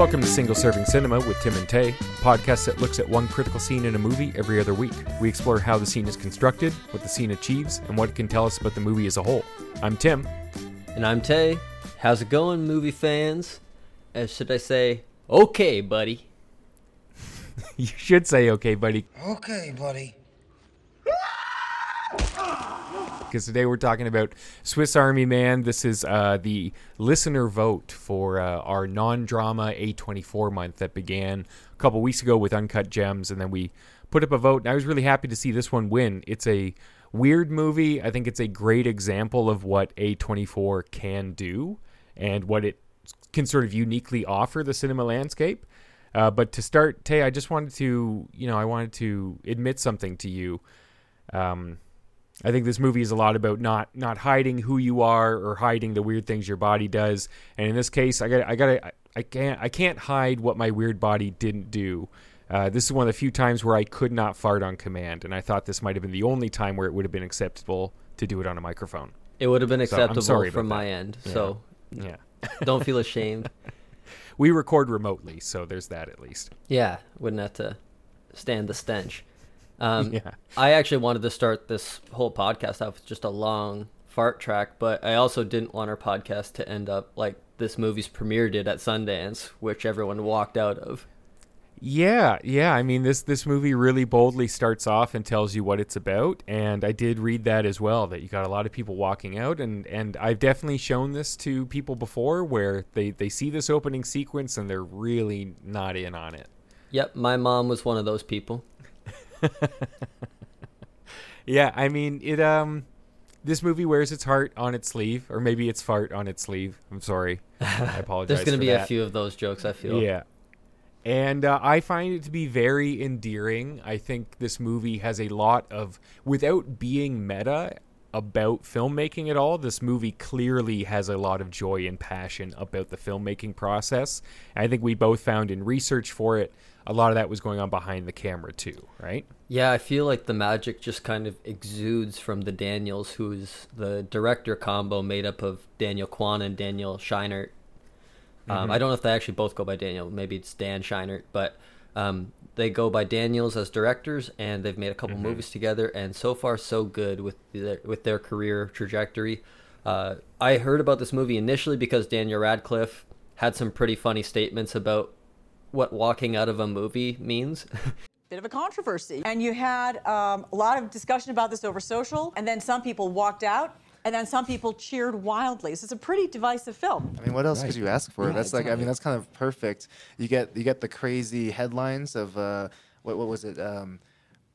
Welcome to Single Serving Cinema with Tim and Tay, a podcast that looks at one critical scene in a movie every other week. We explore how the scene is constructed, what the scene achieves, and what it can tell us about the movie as a whole. I'm Tim. And I'm Tay. How's it going, movie fans? As should I say, okay, buddy. you should say okay, buddy. Okay, buddy. Because today we're talking about Swiss Army Man. This is uh, the listener vote for uh, our non drama A24 month that began a couple weeks ago with Uncut Gems, and then we put up a vote. And I was really happy to see this one win. It's a weird movie. I think it's a great example of what A24 can do and what it can sort of uniquely offer the cinema landscape. Uh, but to start, Tay, I just wanted to, you know, I wanted to admit something to you. Um, I think this movie is a lot about not not hiding who you are or hiding the weird things your body does. And in this case, I got I got I can't I can't hide what my weird body didn't do. Uh, this is one of the few times where I could not fart on command, and I thought this might have been the only time where it would have been acceptable to do it on a microphone. It would have been acceptable so from my end. Yeah. So yeah, don't feel ashamed. we record remotely, so there's that at least. Yeah, wouldn't have to stand the stench. Um, yeah. I actually wanted to start this whole podcast off with just a long fart track, but I also didn't want our podcast to end up like this movie's premiere did at Sundance, which everyone walked out of. Yeah, yeah. I mean, this this movie really boldly starts off and tells you what it's about, and I did read that as well. That you got a lot of people walking out, and and I've definitely shown this to people before, where they they see this opening sequence and they're really not in on it. Yep, my mom was one of those people. yeah, I mean it. Um, this movie wears its heart on its sleeve, or maybe its fart on its sleeve. I'm sorry. I apologize. There's going to be that. a few of those jokes. I feel. Yeah. And uh, I find it to be very endearing. I think this movie has a lot of, without being meta about filmmaking at all, this movie clearly has a lot of joy and passion about the filmmaking process. I think we both found in research for it a lot of that was going on behind the camera too, right? Yeah, I feel like the magic just kind of exudes from the Daniels, who's the director combo made up of Daniel Kwan and Daniel Scheinert. Um, mm-hmm. I don't know if they actually both go by Daniel. Maybe it's Dan Scheinert, but um, they go by Daniels as directors, and they've made a couple mm-hmm. movies together. And so far, so good with their, with their career trajectory. Uh, I heard about this movie initially because Daniel Radcliffe had some pretty funny statements about what walking out of a movie means. bit of a controversy. And you had um, a lot of discussion about this over social, and then some people walked out. And then some people cheered wildly. So it's a pretty divisive film. I mean, what else right. could you ask for? Yeah, that's exactly. like, I mean, that's kind of perfect. You get you get the crazy headlines of uh, what what was it? Um,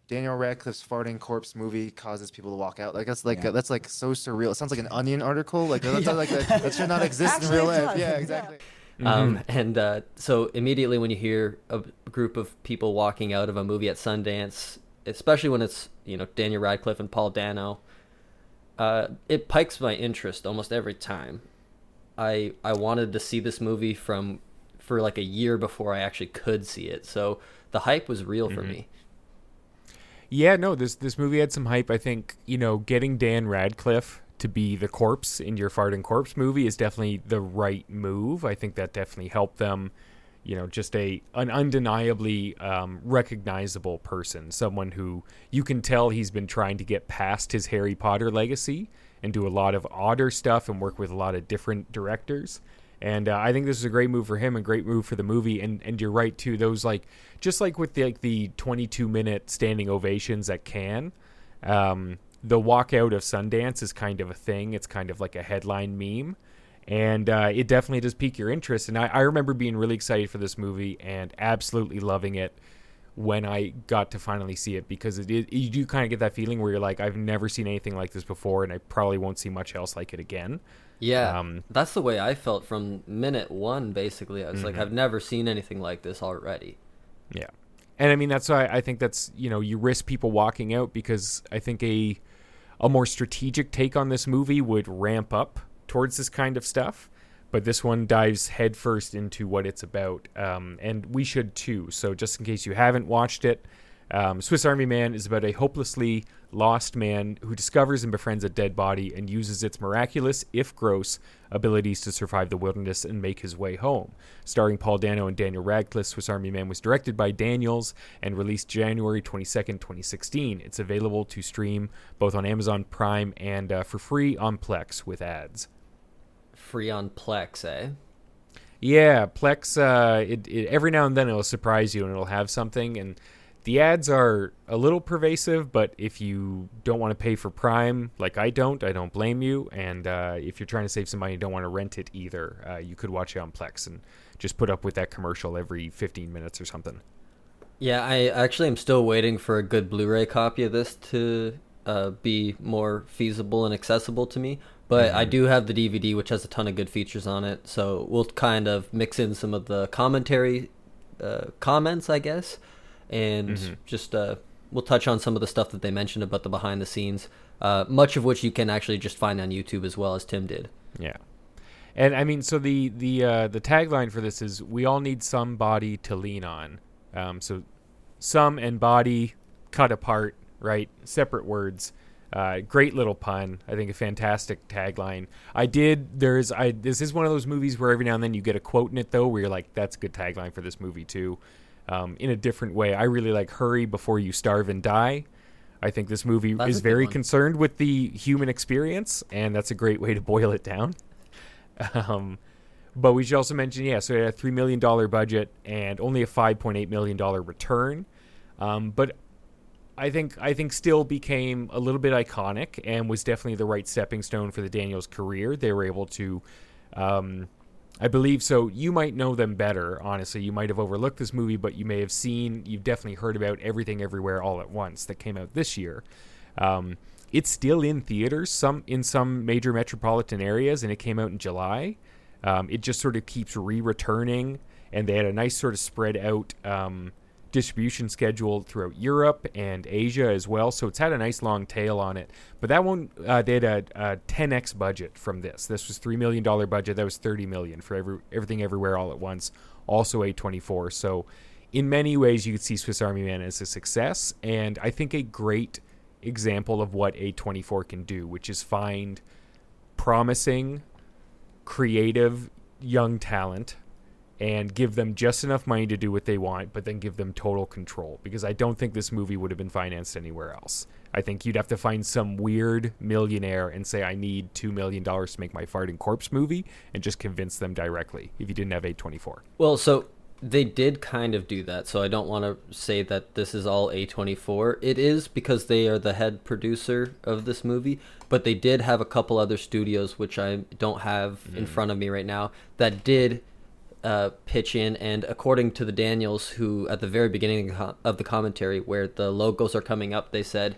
Daniel Radcliffe's farting corpse movie causes people to walk out. Like that's like yeah. that's like so surreal. It sounds like an Onion article. Like that's yeah. like a, that should not exist in real life. Yeah, exactly. Mm-hmm. Um, and uh, so immediately when you hear a group of people walking out of a movie at Sundance, especially when it's you know Daniel Radcliffe and Paul Dano, uh, it pikes my interest almost every time. I I wanted to see this movie from for like a year before I actually could see it, so the hype was real mm-hmm. for me. Yeah, no, this this movie had some hype. I think you know getting Dan Radcliffe to be the corpse in your farting corpse movie is definitely the right move. I think that definitely helped them. You know, just a an undeniably um, recognizable person, someone who you can tell he's been trying to get past his Harry Potter legacy and do a lot of odder stuff and work with a lot of different directors. And uh, I think this is a great move for him and great move for the movie. And and you're right too. Those like just like with the like the 22 minute standing ovations at Cannes. Um, the walkout of Sundance is kind of a thing. It's kind of like a headline meme. And uh, it definitely does pique your interest. And I, I remember being really excited for this movie and absolutely loving it when I got to finally see it because it, it, you do kind of get that feeling where you're like, I've never seen anything like this before, and I probably won't see much else like it again. Yeah, um, that's the way I felt from minute one. Basically, I was mm-hmm. like, I've never seen anything like this already. Yeah, and I mean that's why I think that's you know you risk people walking out because I think a a more strategic take on this movie would ramp up towards this kind of stuff. But this one dives headfirst into what it's about, um, and we should too. So, just in case you haven't watched it, Um, Swiss Army Man is about a hopelessly lost man who discovers and befriends a dead body and uses its miraculous, if gross, abilities to survive the wilderness and make his way home. Starring Paul Dano and Daniel Radcliffe, Swiss Army Man was directed by Daniels and released January 22nd, 2016. It's available to stream both on Amazon Prime and uh, for free on Plex with ads. Free on Plex, eh? Yeah, Plex. Uh, it, it, every now and then it'll surprise you and it'll have something and the ads are a little pervasive, but if you don't want to pay for Prime, like I don't, I don't blame you. And uh, if you're trying to save some money, don't want to rent it either, uh, you could watch it on Plex and just put up with that commercial every 15 minutes or something. Yeah, I actually am still waiting for a good Blu-ray copy of this to uh, be more feasible and accessible to me. But mm-hmm. I do have the DVD, which has a ton of good features on it. So we'll kind of mix in some of the commentary uh, comments, I guess and mm-hmm. just uh, we'll touch on some of the stuff that they mentioned about the behind the scenes, uh, much of which you can actually just find on YouTube as well as Tim did. Yeah. And I mean, so the the uh, the tagline for this is "We all need somebody to lean on." Um, so, some and body cut apart, right? Separate words. Uh, great little pun. I think a fantastic tagline. I did. There's. I. This is one of those movies where every now and then you get a quote in it though, where you're like, "That's a good tagline for this movie too." um, in a different way. I really like Hurry Before You Starve and Die. I think this movie that's is very concerned with the human experience, and that's a great way to boil it down. Um, but we should also mention, yeah, so it had a $3 million budget and only a $5.8 million return. Um, but I think I think still became a little bit iconic and was definitely the right stepping stone for the Daniels career. They were able to um, I believe so. You might know them better, honestly. You might have overlooked this movie, but you may have seen, you've definitely heard about Everything Everywhere All at Once that came out this year. Um, it's still in theaters, some in some major metropolitan areas, and it came out in July. Um, it just sort of keeps re-returning, and they had a nice sort of spread out um, distribution schedule throughout Europe and Asia as well. So it's had a nice long tail on it. But that one, uh, they had a, a 10x budget from this. This was three million dollar budget. That was 30 million for every everything everywhere all at once. Also A24. So in many ways, you could see Swiss Army Man as a success, and I think a great example of what A24 can do, which is find promising, creative young talent and give them just enough money to do what they want, but then give them total control. Because I don't think this movie would have been financed anywhere else. I think you'd have to find some weird millionaire and say, I need $2 million to make my Farting Corpse movie, and just convince them directly if you didn't have A24. Well, so they did kind of do that. So I don't want to say that this is all A24. It is because they are the head producer of this movie, but they did have a couple other studios, which I don't have mm. in front of me right now, that did uh, pitch in, and according to the Daniels, who at the very beginning of the commentary, where the logos are coming up, they said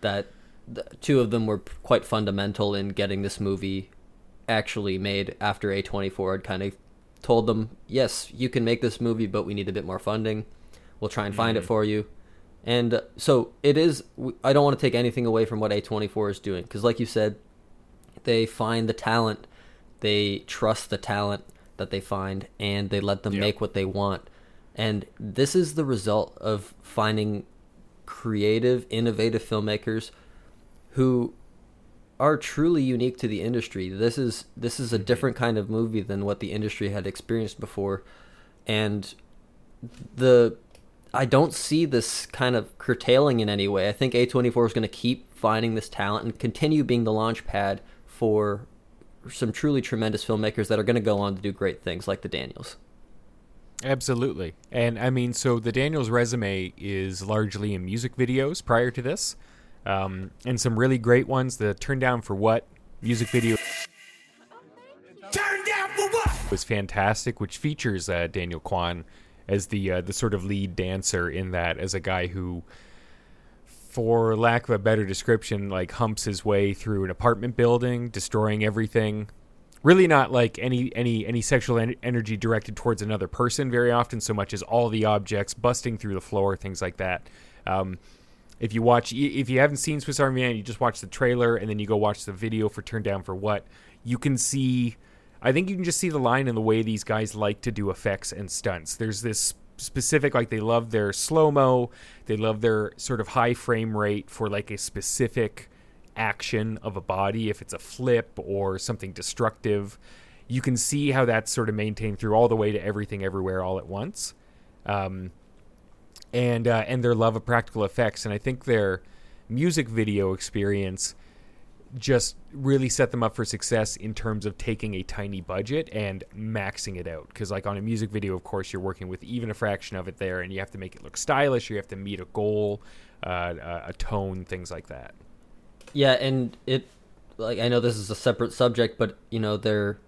that the, two of them were quite fundamental in getting this movie actually made after A24 had kind of told them, yes, you can make this movie, but we need a bit more funding. We'll try and find mm-hmm. it for you. And uh, so it is, I don't want to take anything away from what A24 is doing, because like you said, they find the talent, they trust the talent, that they find and they let them yep. make what they want. And this is the result of finding creative, innovative filmmakers who are truly unique to the industry. This is this is a mm-hmm. different kind of movie than what the industry had experienced before. And the I don't see this kind of curtailing in any way. I think A24 is going to keep finding this talent and continue being the launch pad for some truly tremendous filmmakers that are going to go on to do great things like the Daniels. Absolutely. And I mean, so the Daniels resume is largely in music videos prior to this, um, and some really great ones. The Turn Down for What music video. Turn Down for What was fantastic, which features uh, Daniel Kwan as the uh, the sort of lead dancer in that, as a guy who for lack of a better description, like humps his way through an apartment building, destroying everything. Really, not like any any any sexual en- energy directed towards another person very often, so much as all the objects busting through the floor, things like that. Um, if you watch, if you haven't seen Swiss Army Man, you just watch the trailer and then you go watch the video for Turn Down for What. You can see, I think you can just see the line in the way these guys like to do effects and stunts. There's this specific like they love their slow mo they love their sort of high frame rate for like a specific action of a body if it's a flip or something destructive. You can see how that's sort of maintained through all the way to everything everywhere all at once. Um, and uh, and their love of practical effects. And i think their music video experience just really set them up for success in terms of taking a tiny budget and maxing it out. Because, like on a music video, of course, you're working with even a fraction of it there, and you have to make it look stylish. You have to meet a goal, uh, a tone, things like that. Yeah, and it, like, I know this is a separate subject, but you know, their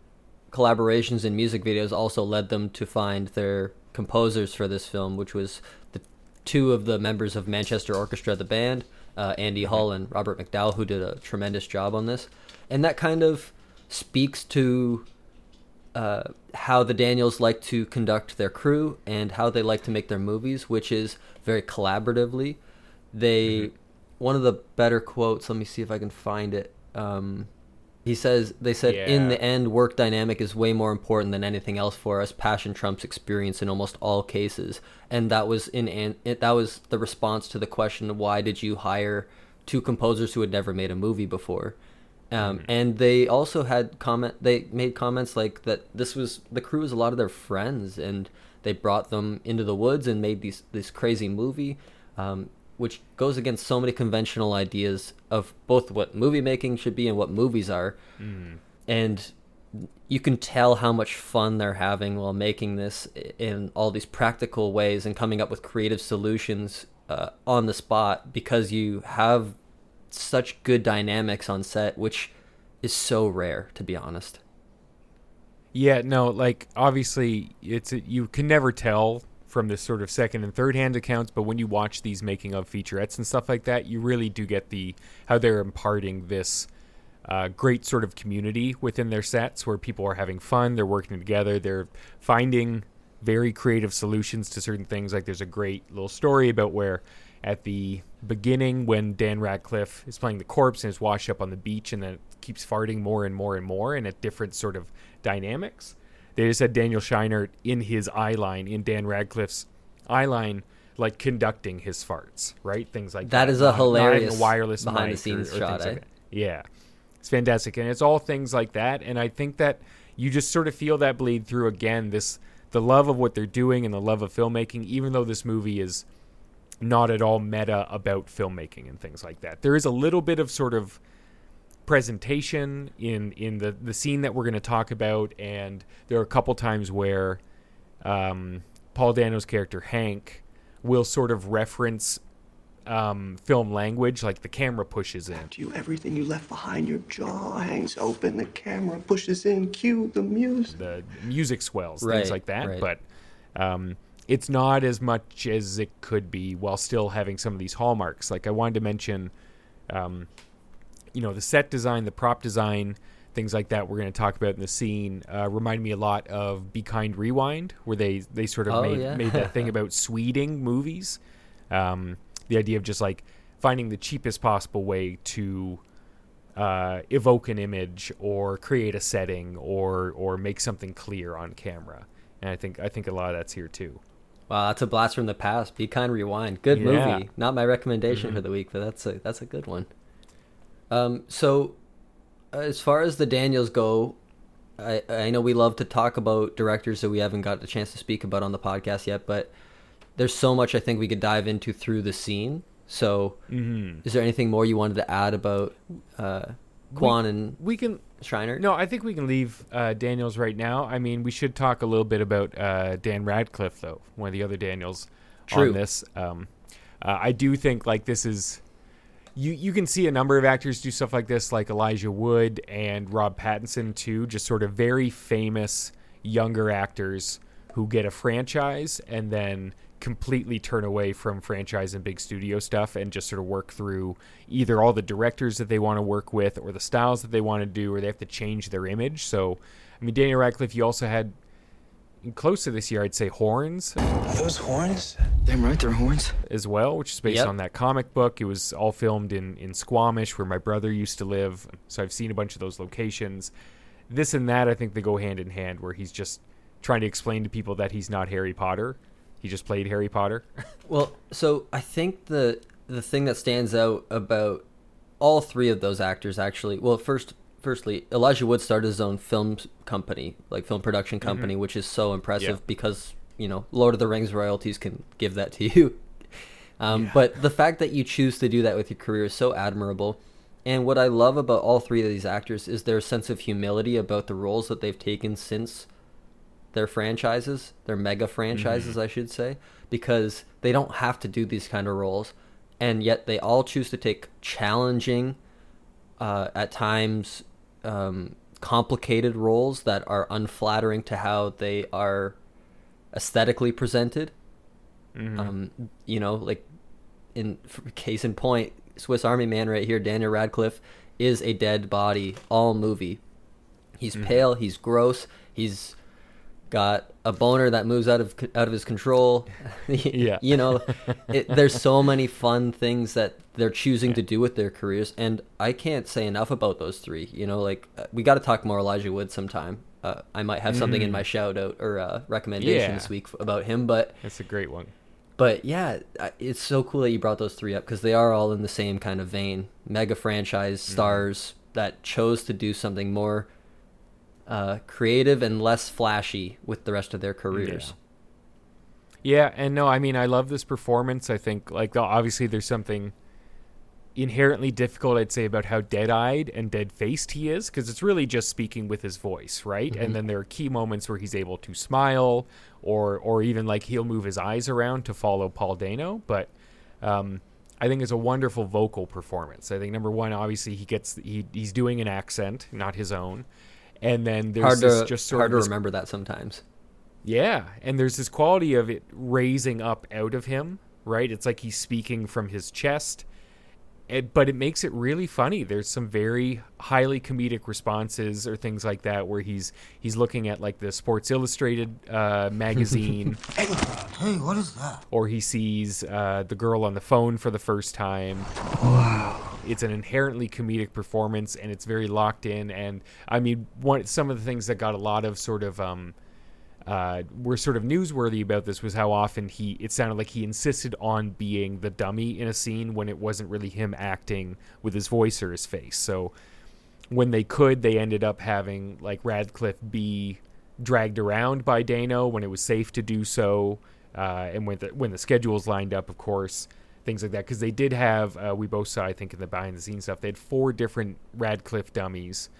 collaborations in music videos also led them to find their composers for this film, which was the two of the members of Manchester Orchestra, the band uh, Andy Hall and Robert McDowell, who did a tremendous job on this, and that kind of speaks to uh, how the Daniels like to conduct their crew and how they like to make their movies, which is very collaboratively. They mm-hmm. one of the better quotes. Let me see if I can find it. Um, he says they said yeah. in the end work dynamic is way more important than anything else for us passion trumps experience in almost all cases and that was in it, that was the response to the question why did you hire two composers who had never made a movie before um, mm-hmm. and they also had comment they made comments like that this was the crew was a lot of their friends and they brought them into the woods and made these this crazy movie um, which goes against so many conventional ideas of both what movie making should be and what movies are. Mm. And you can tell how much fun they're having while making this in all these practical ways and coming up with creative solutions uh, on the spot because you have such good dynamics on set, which is so rare, to be honest. Yeah, no, like obviously it's a, you can never tell from this sort of second and third hand accounts, but when you watch these making of featurettes and stuff like that, you really do get the how they're imparting this uh, great sort of community within their sets where people are having fun, they're working together, they're finding very creative solutions to certain things. Like there's a great little story about where at the beginning when Dan Radcliffe is playing the corpse and is washed up on the beach and then keeps farting more and more and more and at different sort of dynamics they just had Daniel Scheinert in his eye line, in Dan Radcliffe's eye line, like conducting his farts, right? Things like that. That is a hilarious wireless behind the scenes or, or shot. Eh? Like yeah, it's fantastic, and it's all things like that. And I think that you just sort of feel that bleed through again. This the love of what they're doing and the love of filmmaking, even though this movie is not at all meta about filmmaking and things like that. There is a little bit of sort of presentation in in the the scene that we're going to talk about, and there are a couple times where um, Paul Dano's character Hank will sort of reference um, film language, like the camera pushes in. After you, everything you left behind, your jaw hangs open, the camera pushes in, cue the music. The music swells, right, things like that. Right. But um, it's not as much as it could be while still having some of these hallmarks. Like I wanted to mention um, you know the set design, the prop design, things like that. We're going to talk about in the scene. Uh, remind me a lot of Be Kind Rewind, where they they sort of oh, made yeah. made that thing about sweding movies. Um, the idea of just like finding the cheapest possible way to uh, evoke an image or create a setting or or make something clear on camera. And I think I think a lot of that's here too. Wow, that's a blast from the past. Be kind, rewind. Good yeah. movie. Not my recommendation mm-hmm. for the week, but that's a that's a good one. Um, so, as far as the Daniels go, I, I know we love to talk about directors that we haven't got the chance to speak about on the podcast yet, but there's so much I think we could dive into through the scene. So, mm-hmm. is there anything more you wanted to add about uh, Kwan we, and we can Scheinert? No, I think we can leave uh, Daniels right now. I mean, we should talk a little bit about uh, Dan Radcliffe, though, one of the other Daniels True. on this. Um, uh, I do think like this is you you can see a number of actors do stuff like this, like Elijah Wood and Rob Pattinson too, just sort of very famous younger actors who get a franchise and then completely turn away from franchise and big studio stuff and just sort of work through either all the directors that they want to work with or the styles that they want to do or they have to change their image. So, I mean, Daniel Radcliffe, you also had close to this year, I'd say Horns. Those horns? Damn right, they're horns. As well, which is based yep. on that comic book. It was all filmed in, in Squamish, where my brother used to live. So I've seen a bunch of those locations. This and that, I think they go hand in hand, where he's just trying to explain to people that he's not Harry Potter. He just played Harry Potter. Well, so I think the the thing that stands out about all three of those actors actually, well, first firstly, Elijah Wood started his own film company, like film production mm-hmm. company, which is so impressive Yeah. because you know Lord of the Rings royalties can give that to you. Um, But the fact that you choose to do that with your career is so admirable. And what I love about all three of these actors is their sense of humility about the roles that they've taken since their franchises, their mega franchises, I should say, because they don't have to do these kind of roles, and yet they all choose to take challenging, uh, at times um, complicated roles that are unflattering to how they are aesthetically presented. Um, you know, like in case in point, Swiss Army Man right here, Daniel Radcliffe is a dead body all movie. He's pale. He's gross. He's got a boner that moves out of out of his control. Yeah. you know, it, there's so many fun things that they're choosing to do with their careers, and I can't say enough about those three. You know, like uh, we got to talk more Elijah Wood sometime. Uh, I might have something in my shout out or uh, recommendation Yeah. this week about him, but That's a great one. but yeah, it's so cool that you brought those three up because they are all in the same kind of vein. Mega franchise stars that chose to do something more uh, creative and less flashy with the rest of their careers. Yeah, and no, I mean, I love this performance. I think, like, obviously, there's something inherently difficult, I'd say, about how dead-eyed and dead-faced he is, because it's really just speaking with his voice, right? And then there are key moments where he's able to smile, or or even like he'll move his eyes around to follow Paul Dano. But um, I think it's a wonderful vocal performance. I think number one, obviously, he gets he he's doing an accent, not his own. And then there's to just sort hard of to remember that sometimes. yeah, and there's this quality of it raising up out of him, right? It's like he's speaking from his chest, it, but it makes it really funny. There's some very highly comedic responses or things like that where he's he's looking at like the Sports Illustrated uh, magazine, Hey, what is that? or he sees uh, the girl on the phone for the first time. Wow. It's an inherently comedic performance, and it's very locked in. And I mean, one some of the things that got a lot of sort of um, uh, were sort of newsworthy about this was how often he it sounded like he insisted on being the dummy in a scene when it wasn't really him acting with his voice or his face. So when they could, they ended up having like Radcliffe be dragged around by Dano when it was safe to do so, uh, and when the when the schedules lined up, of course, things like that. Because they did have, uh, we both saw, I think, in the behind the scenes stuff, they had four different Radcliffe dummies.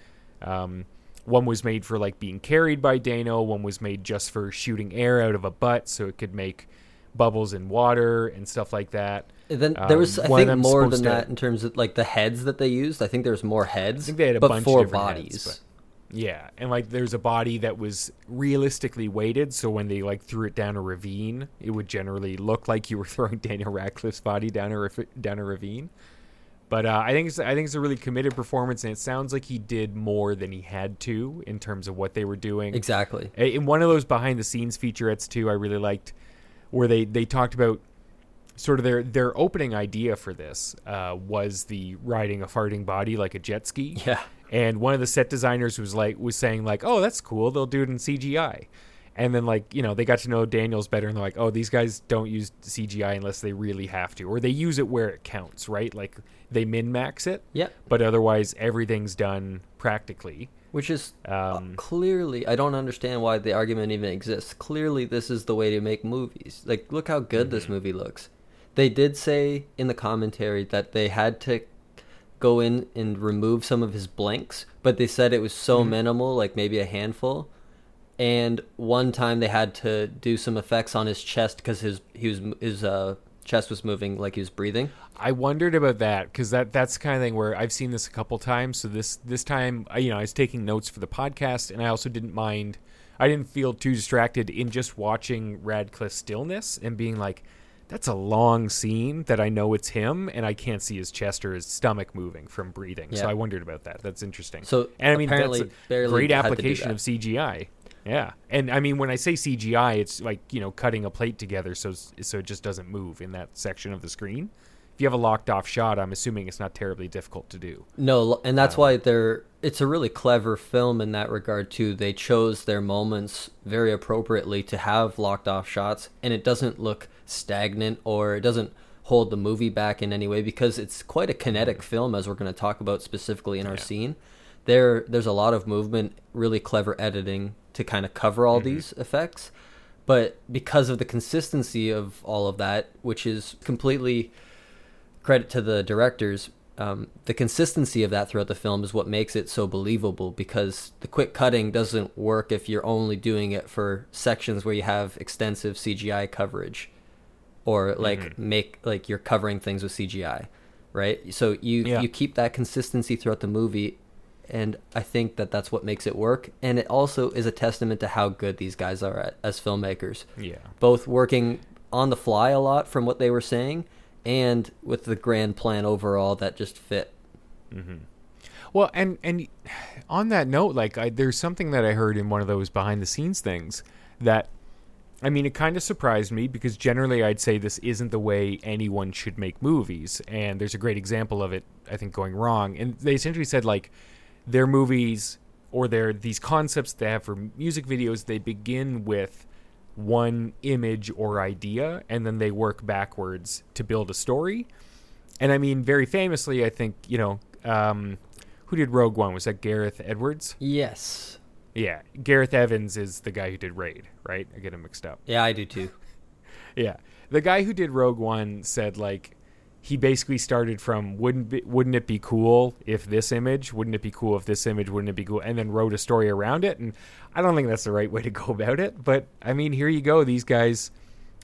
Um, one was made for like being carried by Dano. One was made just for shooting air out of a butt, so it could make bubbles in water and stuff like that. And then there was, Um, I think, more than to- that in terms of like the heads that they used. I think there was more heads. I think they had a but bunch of four heads, bodies. but- Yeah, and like there's a body that was realistically weighted, so when they like threw it down a ravine, it would generally look like you were throwing Daniel Radcliffe's body down a down a ravine. But uh, I think it's, I think it's a really committed performance, and it sounds like he did more than he had to in terms of what they were doing. Exactly. In one of those behind the scenes featurettes too, I really liked where they they talked about sort of their their opening idea for this uh, was the riding a farting body like a jet ski. Yeah. And one of the set designers was like was saying like, "Oh, that's cool. They'll do it in CGI." And then like, you know, they got to know Daniels better and they're like, "Oh, these guys don't use CGI unless they really have to or they use it where it counts, right? Like they min-max it." yeah But otherwise everything's done practically. Which is uh, Um, clearly, I don't understand why the argument even exists. Clearly, this is the way to make movies. Like, look how good this movie looks. They did say in the commentary that they had to go in and remove some of his blanks, but they said it was so minimal, like maybe a handful. And one time they had to do some effects on his chest because his he was his uh, chest was moving like he was breathing. I wondered about that because that that's the kind of thing where I've seen this a couple times. So this this time, I- you know, I was taking notes for the podcast, and I also didn't mind. I didn't feel too distracted in just watching Radcliffe's stillness and being like, "That's a long scene that I know it's him, and I can't see his chest or his stomach moving from breathing." So I wondered about that. That's interesting. So, and I mean, apparently that's a barely great had to do application of CGI. Yeah, and I mean, when I say CGI, it's like you know cutting a plate together so so it just doesn't move in that section of the screen. if you have a locked off shot, I'm assuming it's not terribly difficult to do. No, and that's um, why they're. It's a really clever film in that regard too. They chose their moments very appropriately to have locked off shots, and it doesn't look stagnant or it doesn't hold the movie back in any way because it's quite a kinetic mm-hmm. film, as we're going to talk about specifically in our scene. There, there's a lot of movement, really clever editing to kind of cover all these effects, but because of the consistency of all of that, which is completely credit to the directors. Um, the consistency of that throughout the film is what makes it so believable because the quick cutting doesn't work if you're only doing it for sections where you have extensive CGI coverage or like make like you're covering things with CGI, right? So you Yeah. you keep that consistency throughout the movie and I think that that's what makes it work and it also is a testament to how good these guys are at, as filmmakers Yeah. both working on the fly a lot from what they were saying and with the grand plan overall that just fit. Mm-hmm. Well, and and on that note, like I, there's something that I heard in one of those behind the scenes things that I mean, it kind of surprised me because generally I'd say this isn't the way anyone should make movies, and there's a great example of it I think going wrong. And they essentially said like their movies or their these concepts they have for music videos, they begin with one image or idea, and then they work backwards to build a story. And I mean, very famously, I think you know um, who did Rogue One? Was that Gareth Edwards? Yes. Yeah, Gareth Evans is the guy who did Raid, right? I get him mixed up. Yeah, I do too. Yeah, the guy who did Rogue One said like he basically started from wouldn't be, wouldn't it be cool if this image wouldn't it be cool if this image wouldn't it be cool? And then wrote a story around it. And I don't think that's the right way to go about it. But I mean here you go. These guys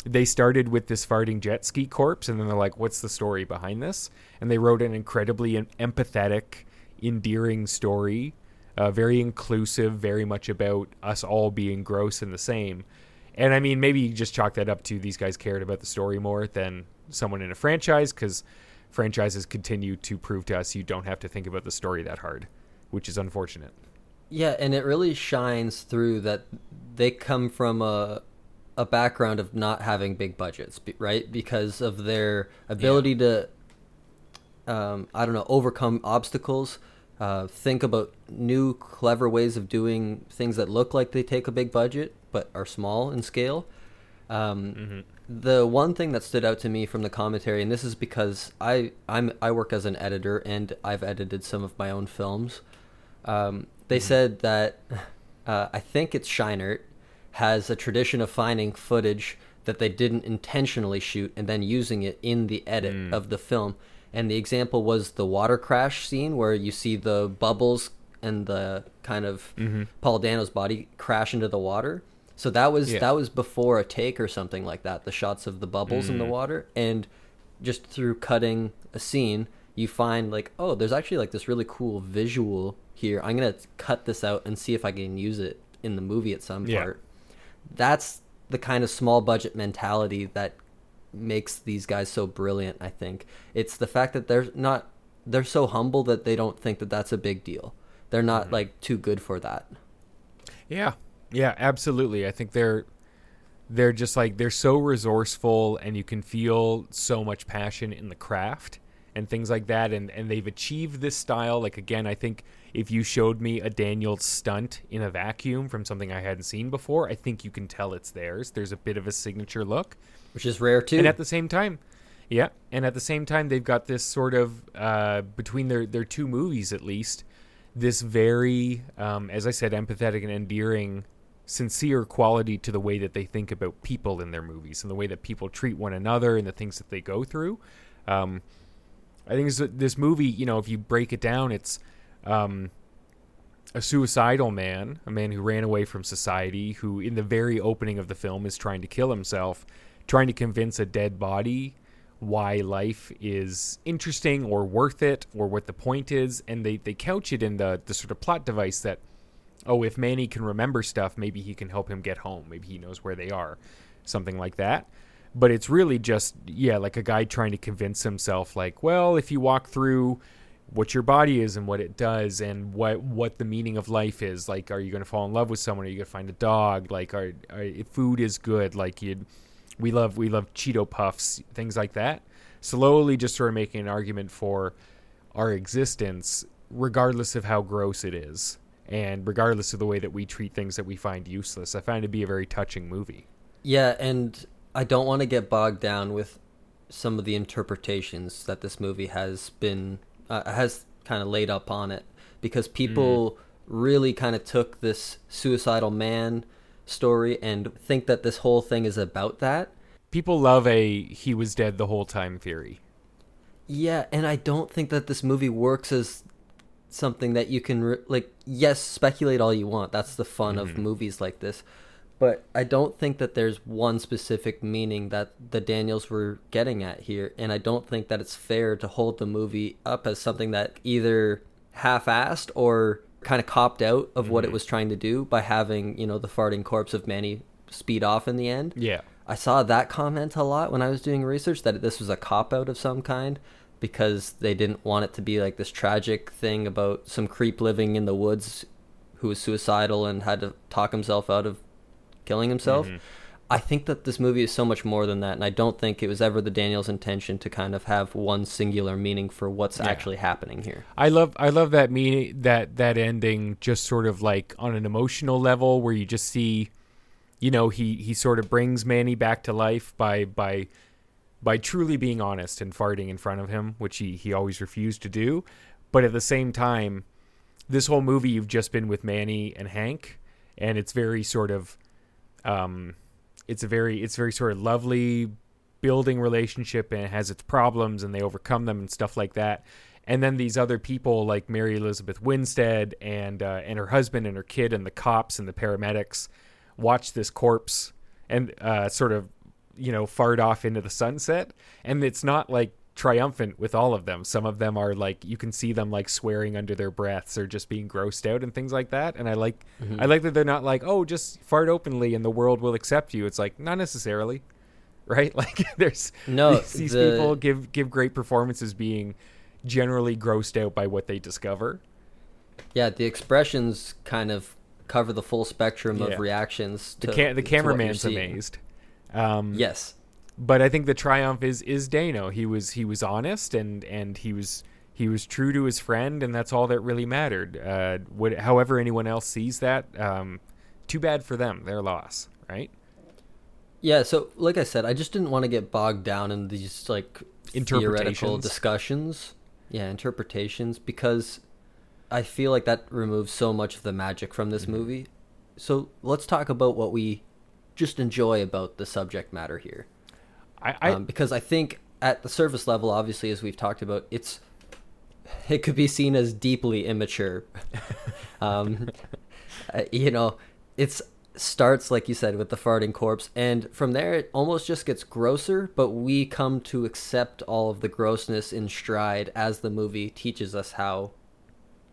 they started with this farting jet ski corpse. And then they're like what's the story behind this? And they wrote an incredibly empathetic endearing story uh, very inclusive very much about us all being gross and the same. And I mean maybe you just chalk that up to these guys cared about the story more than someone in a franchise because franchises continue to prove to us you don't have to think about the story that hard which is unfortunate Yeah, and it really shines through that they come from a a background of not having big budgets, right? Because of their ability to um, I don't know, overcome obstacles, uh, think about new clever ways of doing things that look like they take a big budget but are small in scale. Um, The one thing that stood out to me from the commentary, and this is because I I'm I work as an editor and I've edited some of my own films. Um, they said that uh, I think it's Scheinert has a tradition of finding footage that they didn't intentionally shoot and then using it in the edit of the film. And the example was the water crash scene where you see the bubbles and the kind of Paul Dano's body crash into the water. So that was Yeah. that was before a take or something like that. The shots of the bubbles in the water, and just through cutting a scene, you find like, oh, there's actually like this really cool visual here. I'm gonna cut this out and see if I can use it in the movie at some Yeah. part. That's the kind of small budget mentality that makes these guys so brilliant. I think it's the fact that they're not they're so humble that they don't think that that's a big deal. They're not Mm-hmm. like too good for that. Yeah. Yeah, absolutely. I think they're they're just like they're so resourceful and you can feel so much passion in the craft and things like that and and they've achieved this style like again I think if you showed me a Daniel stunt in a vacuum from something I hadn't seen before, I think you can tell it's theirs. There's a bit of a signature look. which is rare too. And at the same time, yeah, and at the same time, they've got this sort of uh, between their their two movies at least, this very, um, as I said, empathetic and endearing, sincere quality to the way that they think about people in their movies and the way that people treat one another and the things that they go through. Um, I think this, movie, you know, if you break it down, it's um, a suicidal man, a man who ran away from society, who in the very opening of the film is trying to kill himself, trying to convince a dead body why life is interesting or worth it or what the point is. And they, they couch it in the, the sort of plot device that, oh, if Manny can remember stuff, maybe he can help him get home. Maybe he knows where they are. Something like that. But it's really just, yeah, like a guy trying to convince himself, like, well, if you walk through what your body is and what it does and what what the meaning of life is like are you going to fall in love with someone are you going to find a dog like are, are food is good like you we love we love cheeto puffs things like that slowly just sort of making an argument for our existence, regardless of how gross it is, and regardless of the way that we treat things that we find useless. I find it to be a very touching movie. Yeah, and I don't want to get bogged down with some of the interpretations that this movie has been uh, has kind of laid up on it because people mm. really kind of took this suicidal man story and think that this whole thing is about that. People love a he was dead the whole time theory. Yeah, and I don't think that this movie works as something that you can re- like yes, speculate all you want. That's the fun mm-hmm. of movies like this but I don't think that there's one specific meaning that the Daniels were getting at here, and I don't think that it's fair to hold the movie up as something that either half-assed or kind of copped out of mm-hmm. what it mm-hmm. was trying to do by having you know the farting corpse of Manny speed off in the end. Yeah, I saw that comment a lot when I was doing research that this was a cop out of some kind because they didn't want it to be like this tragic thing about some creep living in the woods who was suicidal and had to talk himself out of killing himself. Mm-hmm. I think that this movie is so much more than that, and I don't think it was ever the Daniels' intention to kind of have one singular meaning for what's yeah. actually happening here. I love, I love that meaning that that ending, just sort of like on an emotional level, where you just see, you know, he he sort of brings Manny back to life by by by truly being honest and farting in front of him, which he he always refused to do, but at the same time, this whole movie you've just been with Manny and Hank, and it's very sort of um, it's a very it's very sort of lovely building relationship and it has its problems and they overcome them and stuff like that. And then these other people like Mary Elizabeth Winstead and uh, and her husband and her kid and the cops and the paramedics watch this corpse and uh, sort of you know fart off into the sunset. And it's not like triumphant with all of them. Some of them are like you can see them like swearing under their breaths or just being grossed out and things like that. And I like mm-hmm. I like that they're not like, "Oh, just fart openly and the world will accept you." It's like not necessarily. Right? Like there's no these, these the... people give give great performances being generally grossed out by what they discover. Yeah, the expressions kind of cover the full spectrum yeah. of reactions. To, the ca- the cameraman's amazed. Um, yes, but I think the triumph is is Dano. He was he was honest and and he was he was true to his friend, and that's all that really mattered. Uh, what, however, anyone else sees that, um, too bad for them. Their loss, right? Yeah. So, like I said, I just didn't want to get bogged down in these like theoretical discussions. Yeah, interpretations because I feel like that removes so much of the magic from this mm-hmm. movie. So let's talk about what we just enjoy about the subject matter here. I, I um, because I think at the surface level, obviously, as we've talked about, it's it could be seen as deeply immature. um, uh, you know, it starts like you said with the farting corpse, and from there it almost just gets grosser. But we come to accept all of the grossness in stride as the movie teaches us how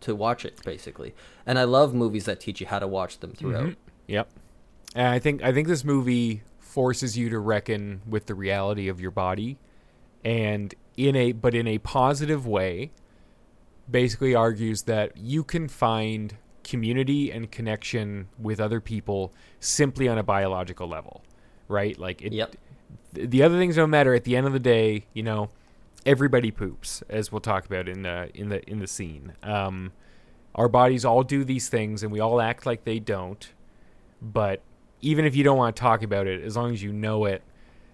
to watch it, basically. And I love movies that teach you how to watch them throughout. Mm-hmm. Yep. And I think I think this movie forces you to reckon with the reality of your body and in a but in a positive way basically argues that you can find community and connection with other people simply on a biological level right? Like it, yep. th- the other things don't matter. At the end of the day you know everybody poops as we'll talk about in the in the in the scene. Um, our bodies all do these things and we all act like they don't but even if you don't want to talk about it, as long as you know it,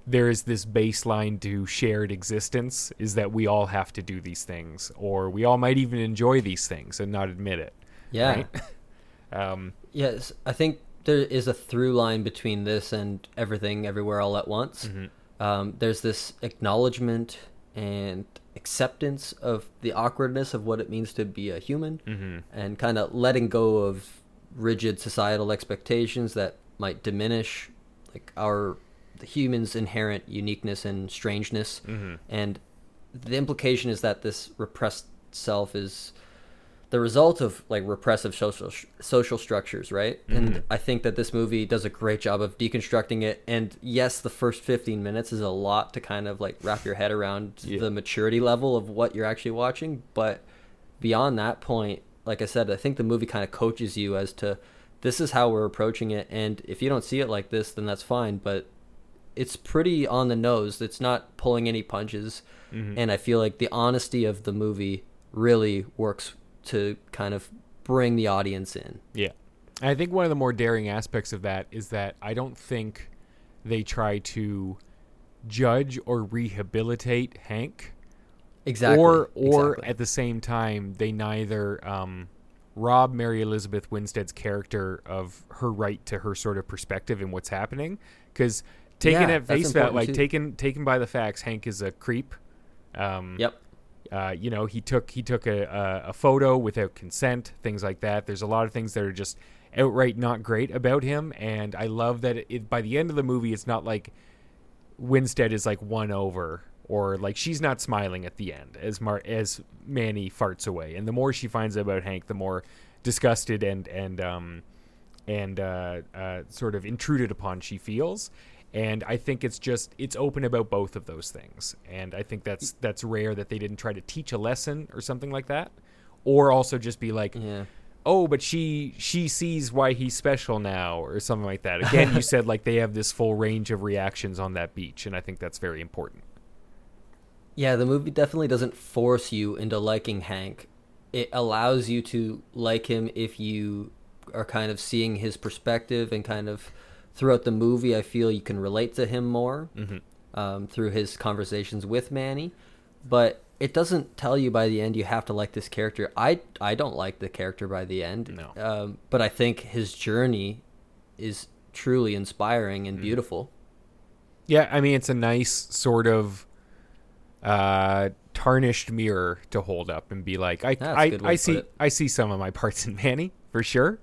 there is this baseline to shared existence is that we all have to do these things, or we all might even enjoy these things and not admit it. Yeah. Right? um, yes, I think there is a through line between this and everything, everywhere, all at once. Mm-hmm. Um, there's this acknowledgement and acceptance of the awkwardness of what it means to be a human, mm-hmm. and kind of letting go of rigid societal expectations that might diminish like our the human's inherent uniqueness and strangeness mm-hmm. and the implication is that this repressed self is the result of like repressive social social structures, right? Mm-hmm. And I think that this movie does a great job of deconstructing it. And yes, the first 15 minutes is a lot to kind of like wrap your head around yeah. the maturity level of what you're actually watching, but beyond that point, like I said, I think the movie kind of coaches you as to this is how we're approaching it and if you don't see it like this then that's fine but it's pretty on the nose. It's not pulling any punches, Mm-hmm. and I feel like the honesty of the movie really works to kind of bring the audience in. Yeah. And I think one of the more daring aspects of that is that I don't think they try to judge or rehabilitate Hank. Exactly. Or or exactly. at the same time they neither um, rob Mary Elizabeth Winstead's character of her right to her sort of perspective in what's happening cuz taken Yeah, at face value like too. taken taken by the facts Hank is a creep. Um, Yep. uh, you know, he took he took a, a, a photo without consent, things like that. There's a lot of things that are just outright not great about him, and I love that it, by the end of the movie, it's not like Winstead is like won over or like she's not smiling at the end as Mar- as Manny farts away, and the more she finds out about Hank, the more disgusted and and um and uh, uh, sort of intruded upon she feels. And I think it's just it's open about both of those things, and I think that's that's rare that they didn't try to teach a lesson or something like that, or also just be like, Yeah. oh, but she she sees why he's special now, or something like that. Again, you said like they have this full range of reactions on that beach, and I think that's very important. Yeah, the movie definitely doesn't force you into liking Hank. It allows you to like him if you are kind of seeing his perspective and kind of throughout the movie. I feel you can relate to him more um, through his conversations with Manny, but it doesn't tell you by the end you have to like this character. I I don't like the character by the end, No. um, but I think his journey is truly inspiring and beautiful. Yeah, I mean it's a nice sort of uh, tarnished mirror to hold up and be like, I That's I, I see. I see some of my parts in Manny for sure,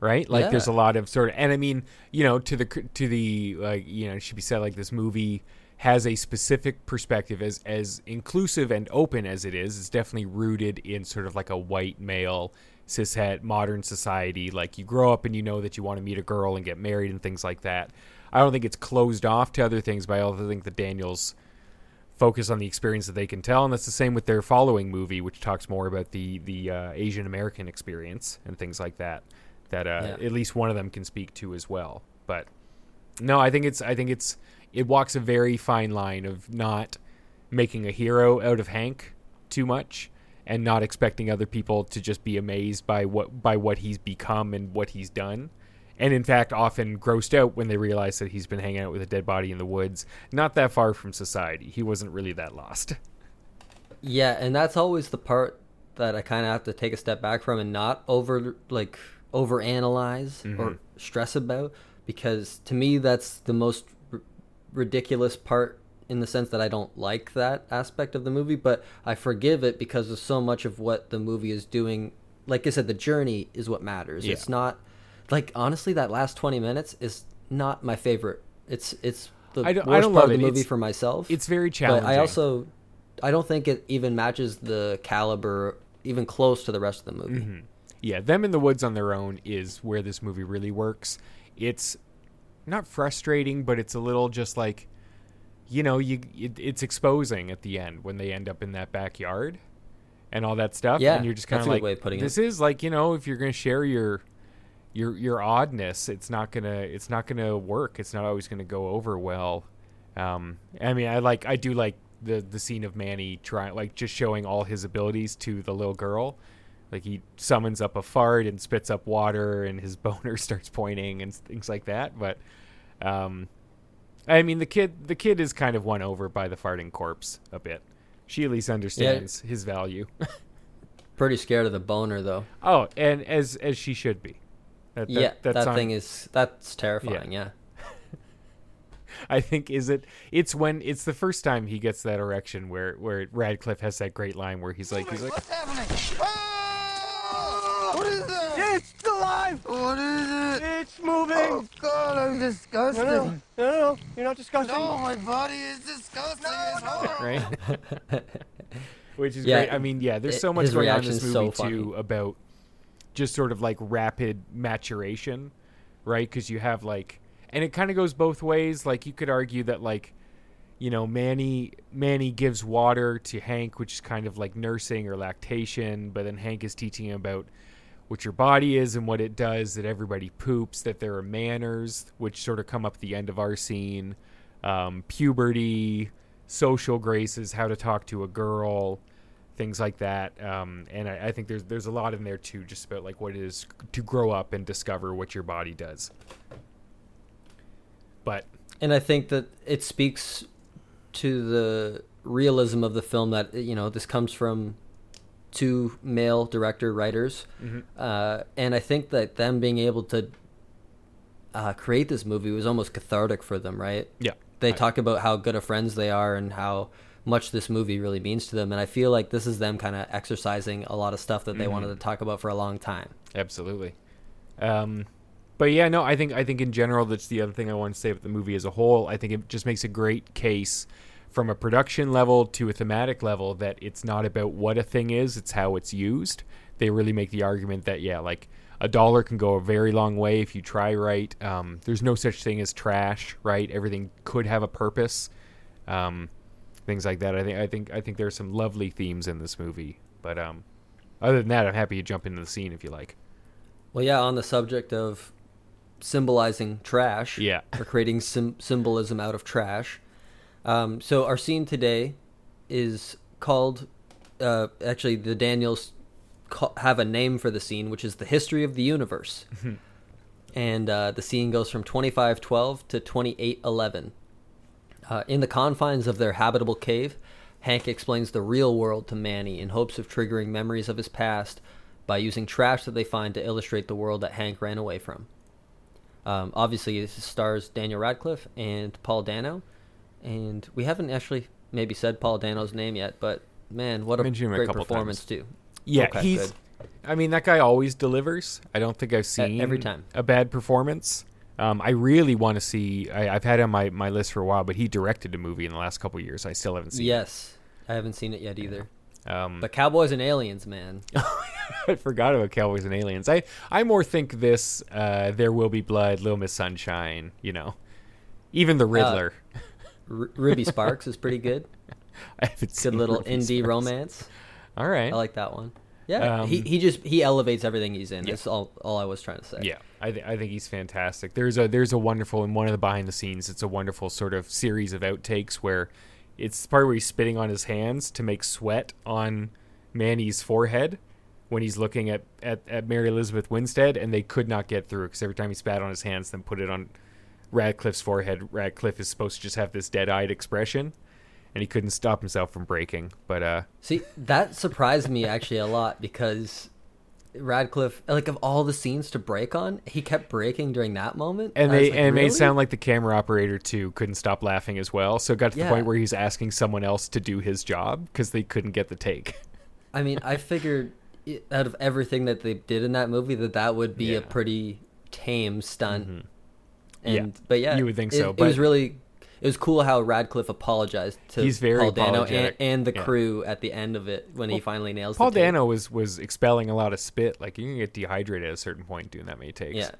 right? Like there's a lot of sort of, and I mean, you know, to the to the like, you know, it should be said like this movie has a specific perspective as as inclusive and open as it is. It's definitely rooted in sort of like a white male cishet modern society. Like you grow up and you know that you want to meet a girl and get married and things like that. I don't think it's closed off to other things, but I also think the Daniels focus on the experience that they can tell, and that's the same with their following movie, which talks more about the the uh, Asian American experience and things like that. That uh, Yeah. at least one of them can speak to as well. But no, I think it's I think it's it walks a very fine line of not making a hero out of Hank too much and not expecting other people to just be amazed by what by what he's become and what he's done. And in fact, often grossed out when they realize that he's been hanging out with a dead body in the woods, not that far from society. He wasn't really that lost. Yeah, and that's always the part that I kind of have to take a step back from and not over like over analyze or mm-hmm. stress about because to me that's the most r- ridiculous part in the sense that I don't like that aspect of the movie, but I forgive it because of so much of what the movie is doing. Like I said, the journey is what matters. Yeah. It's not like honestly that last 20 minutes is not my favorite. It's it's the I don't- worst I don't part love of it. the movie It's- for myself. it's very But challenging. I also I don't think it even matches the caliber even close to the rest of the movie. Mm-hmm. Yeah, them in the woods on their own is where this movie really works. It's not frustrating, but it's a little just like, you know, you it, it's exposing at the end when they end up in that backyard and all that stuff. Yeah, and you're just kind of like, way of putting this is like, you know, if you're gonna share your your your oddness, it's not gonna it's not gonna work. It's not always gonna go over well. Um, I mean, I like I do like the the scene of Manny trying like just showing all his abilities to the little girl. Like he summons up a fart and spits up water, and his boner starts pointing and things like that. But, um, I mean, the kid the kid is kind of won over by the farting corpse a bit. She at least understands his value. Pretty scared of the boner though. oh, and as as she should be. That, yeah, that that's on- thing is that's terrifying. Yeah. I think is it. It's when it's the first time he gets that erection where where Radcliffe has that great line where he's like he's like What's happening? Oh! What is that? It's alive! What is it? It's moving! Oh God, I'm disgusted. No, no, no, no, no, you're not disgusting. No, my body is disgusting. it's horrible. right? Which is Yeah, great. I mean, yeah, there's it- so much going on in this reaction movie so too funny. about just sort of like rapid maturation, right? Because you have like, and it kind of goes both ways. Like you could argue that like, you know, Manny Manny gives water to Hank, which is kind of like nursing or lactation, but then Hank is teaching him about what your body is and what it does, that everybody poops, that there are manners, which sort of come up at the end of our scene. um, puberty, social graces, how to talk to a girl, things like that. Um, and I, I think there's there's a lot in there too, just about like what it is to grow up and discover what your body does. But and I think that it speaks to the realism of the film that you know this comes from two male director writers, Mm-hmm. uh, and I think that them being able to uh, create this movie was almost cathartic for them, right? yeah, They I- talk about how good of friends they are and how much this movie really means to them, and I feel like this is them kind of exercising a lot of stuff that they Mm-hmm. wanted to talk about for a long time. Absolutely. Um, but yeah, no, I think I think in general that's the other thing I want to say about the movie as a whole. I think it just makes a great case from a production level to a thematic level that it's not about what a thing is, it's how it's used. They really make the argument that yeah, like a dollar can go a very long way if you try right. Um, there's no such thing as trash, right? Everything could have a purpose. Um, things like that. I think I think I think there's some lovely themes in this movie. But um, other than that, I'm happy to jump into the scene if you like. Well, yeah, on the subject of symbolizing trash, Yeah. or creating sim- symbolism out of trash. Um, so our scene today is called. Uh, actually, the Daniels ca- have a name for the scene, which is the history of the universe, and uh, the scene goes from twenty five twelve to twenty eight eleven. Uh, in the confines of their habitable cave, Hank explains the real world to Manny in hopes of triggering memories of his past by using trash that they find to illustrate the world that Hank ran away from. Um, obviously, this stars Daniel Radcliffe and Paul Dano, and we haven't actually maybe said Paul Dano's name yet, but man, what a Mentioned a great performance times. too. Yeah, Okay, he's. good. I mean, that guy always delivers. I don't think I've seen every time. a bad performance. Um, I really want to see. I, I've had him on my, my list for a while, but he directed a movie in the last couple of years. I still haven't seen. Yes, I haven't seen it yet either. it. Um, But Cowboys and Aliens, man. I forgot about Cowboys and Aliens. I I more think this. Uh, there will be blood. Little Miss Sunshine. You know, even Uh, the Riddler. R- Ruby Sparks is pretty good. I haven't Good little Ruby indie Sparks. romance. All right. I like that one. Yeah, he Um, he just he elevates everything he's in. Yeah. That's all all I was trying to say. Yeah, I, th- I think he's fantastic. There's a there's a wonderful in one of the behind the scenes. It's a wonderful sort of series of outtakes where it's the part where he's spitting on his hands to make sweat on Manny's forehead when he's looking at, at, at Mary Elizabeth Winstead, and they could not get through because every time he spat on his hands, then put it on Radcliffe's forehead, Radcliffe is supposed to just have this dead eyed expression, and he couldn't stop himself from breaking. But uh, See, that surprised me actually a lot because Radcliffe, like of all the scenes to break on, he kept breaking during that moment. and was they like, and it made sound like the camera operator too couldn't stop laughing as well. So it got to the point where he's asking someone else to do his job because they couldn't get the take. I mean, I figured out of everything that they did in that movie that that would be Yeah. a pretty tame stunt. Mm-hmm. And Yeah, but yeah, you would think it, so, It was really it was cool how Radcliffe apologized to He's very Paul Dano and, and the Yeah. crew at the end of it when he finally nails Paul. Dano was was expelling a lot of spit. Like you can get dehydrated at a certain point doing that many takes. Yeah.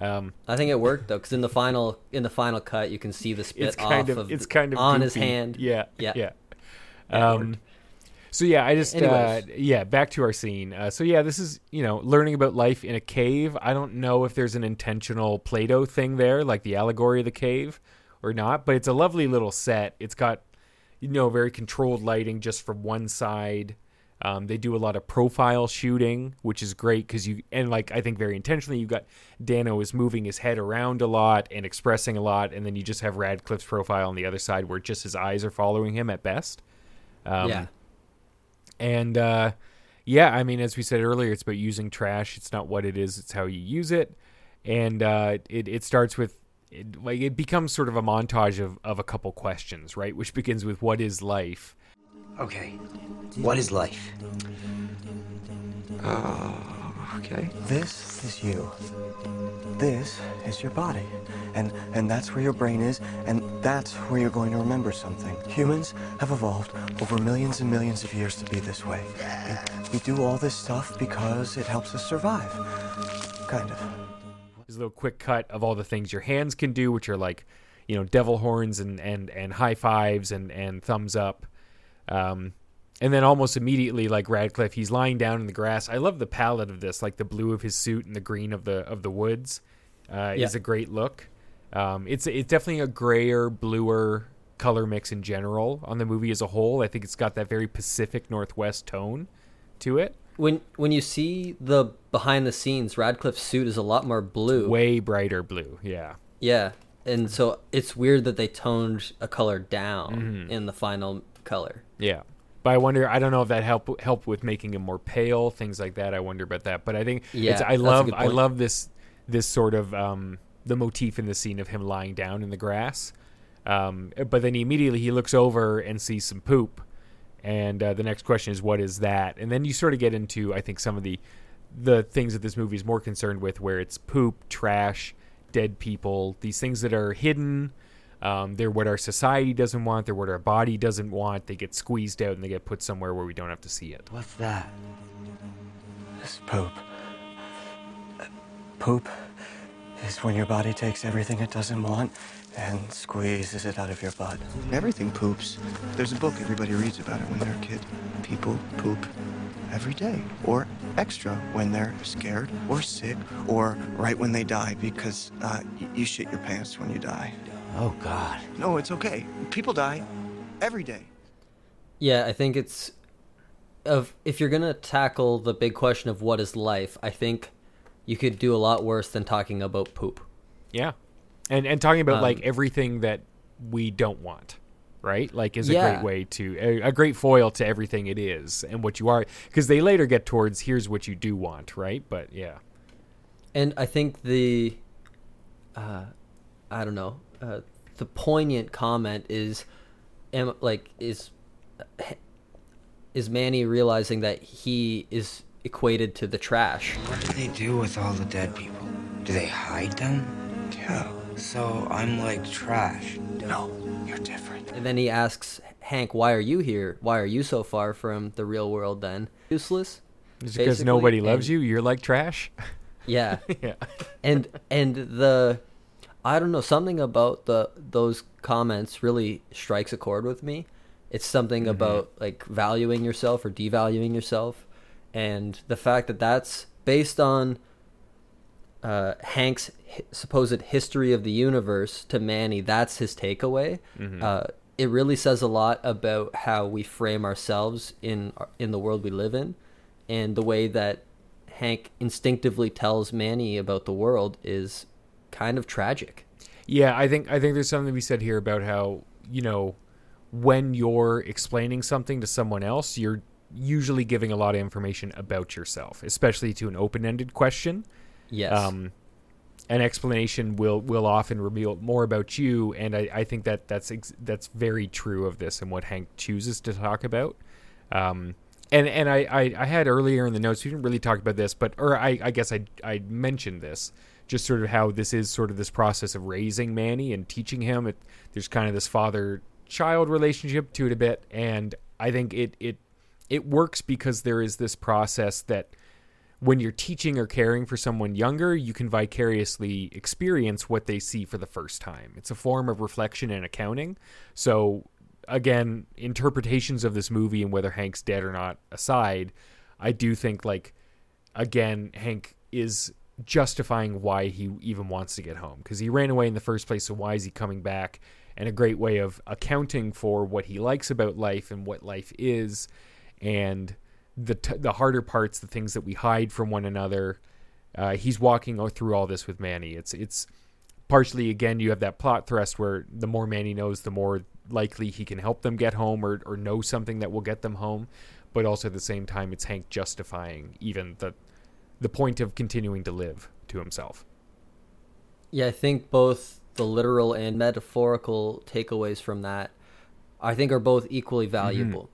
Um, I think it worked though, because in the final in the final cut, you can see the spit off of, of it's kind of on his hand. Yeah, yeah, yeah. Yeah, Um, so yeah, I just uh, yeah, back to our scene. Uh, so yeah, this is you know learning about life in a cave. I don't know if there's an intentional Plato thing there, like the allegory of the cave, or not. But it's a lovely little set. It's got you know very controlled lighting just from one side. Um, they do a lot of profile shooting, which is great because you and like I think very intentionally you got Dano is moving his head around a lot and expressing a lot, and then you just have Radcliffe's profile on the other side where just his eyes are following him at best. Um, yeah. and uh, yeah, I mean, as we said earlier, it's about using trash. It's not what it is; it's how you use it. And uh, it it starts with it, like it becomes sort of a montage of of a couple questions, right? Which begins with what is life. Okay. What is life? Oh, okay. This is you. This is your body. And and that's where your brain is, and that's where you're going to remember something. Humans have evolved over millions and millions of years to be this way. We, we do all this stuff because it helps us survive. Kind of. There's a little quick cut of all the things your hands can do, which are like, you know, devil horns and and and high fives and and thumbs up. Um, and then almost immediately, like Radcliffe, he's lying down in the grass. I love the palette of this, like the blue of his suit and the green of the of the woods, uh, Yeah. is a great look. Um, it's it's definitely a grayer, bluer color mix in general on the movie as a whole. I think it's got that very Pacific Northwest tone to it. When when you see the behind the scenes, Radcliffe's suit is a lot more blue. Way brighter blue. Yeah. Yeah, and so it's weird that they toned a color down Mm-hmm. in the final color. Yeah. But I wonder. I don't know if that help help with making him more pale, things like that. I wonder about that. But I think Yeah, it's, I love I love this this sort of um, the motif in the scene of him lying down in the grass. Um, but then he immediately he looks over and sees some poop, and uh, the next question is what is that? And then you sort of get into I think some of the the things that this movie is more concerned with, where it's poop, trash, dead people, these things that are hidden. Um, they're what our society doesn't want. They're what our body doesn't want. They get squeezed out and they get put somewhere where we don't have to see it. What's that? It's poop. Uh, Poop is when your body takes everything it doesn't want and squeezes it out of your butt. Everything poops. There's a book everybody reads about it when they're a kid. People poop every day, or extra when they're scared or sick, or right when they die because uh, you shit your pants when you die. Oh, God. No, it's okay. People die every day. Yeah, I think it's of if you're gonna tackle the big question of what is life, I think you could do a lot worse than talking about poop. Yeah, and and talking about like Um, everything that we don't want, right? Like is a Yeah. great way to a, a great foil to everything it is and what you are. Because they later get towards here's what you do want, right? But yeah, And I think the, uh, I don't know, uh, the poignant comment is, am like is, is Manny realizing that he is equated to the trash. What do they do with all the dead people? Do they hide them? Yeah. So I'm like trash. No, you're different. And then he asks Hank, "Why are you here? Why are you so far from the real world? Then useless." Just because nobody loves and- you, you're like trash. Yeah. yeah, and and the I don't know something about the those comments really strikes a chord with me. It's something Mm-hmm. about like valuing yourself or devaluing yourself, and the fact that that's based on uh, Hank's hi- supposed history of the universe to Manny. That's his takeaway. Mm-hmm. Uh, it really says a lot about how we frame ourselves in in the world we live in, and the way that Hank instinctively tells Manny about the world is kind of tragic. yeah. I think I think there's something to be said here about how you know when you're explaining something to someone else, you're usually giving a lot of information about yourself, especially to an open-ended question. Yes. um, an explanation will will often reveal more about you, and I, I think that that's ex- that's very true of this and what Hank chooses to talk about. Um, and and I, I, I had earlier in the notes we didn't really talk about this, but or I, I guess I I mentioned this just sort of how this is sort of this process of raising Manny and teaching him. It, there's kind of this father child relationship to it a bit, and I think it it it works because there is this process that when you're teaching or caring for someone younger, you can vicariously experience what they see for the first time. It's a form of reflection and accounting. So, again, interpretations of this movie and whether Hank's dead or not aside, I do think, like, again, Hank is justifying why he even wants to get home because he ran away in the first place. So, why is he coming back? And a great way of accounting for what he likes about life and what life is. And the t- the harder parts, the things that we hide from one another. Uh, he's walking through all this with Manny. It's it's partially again you have that plot thrust where the more Manny knows, the more likely he can help them get home or or know something that will get them home. But also at the same time, it's Hank justifying even the the point of continuing to live to himself. Yeah, I think both the literal and metaphorical takeaways from that, I think, are both equally valuable.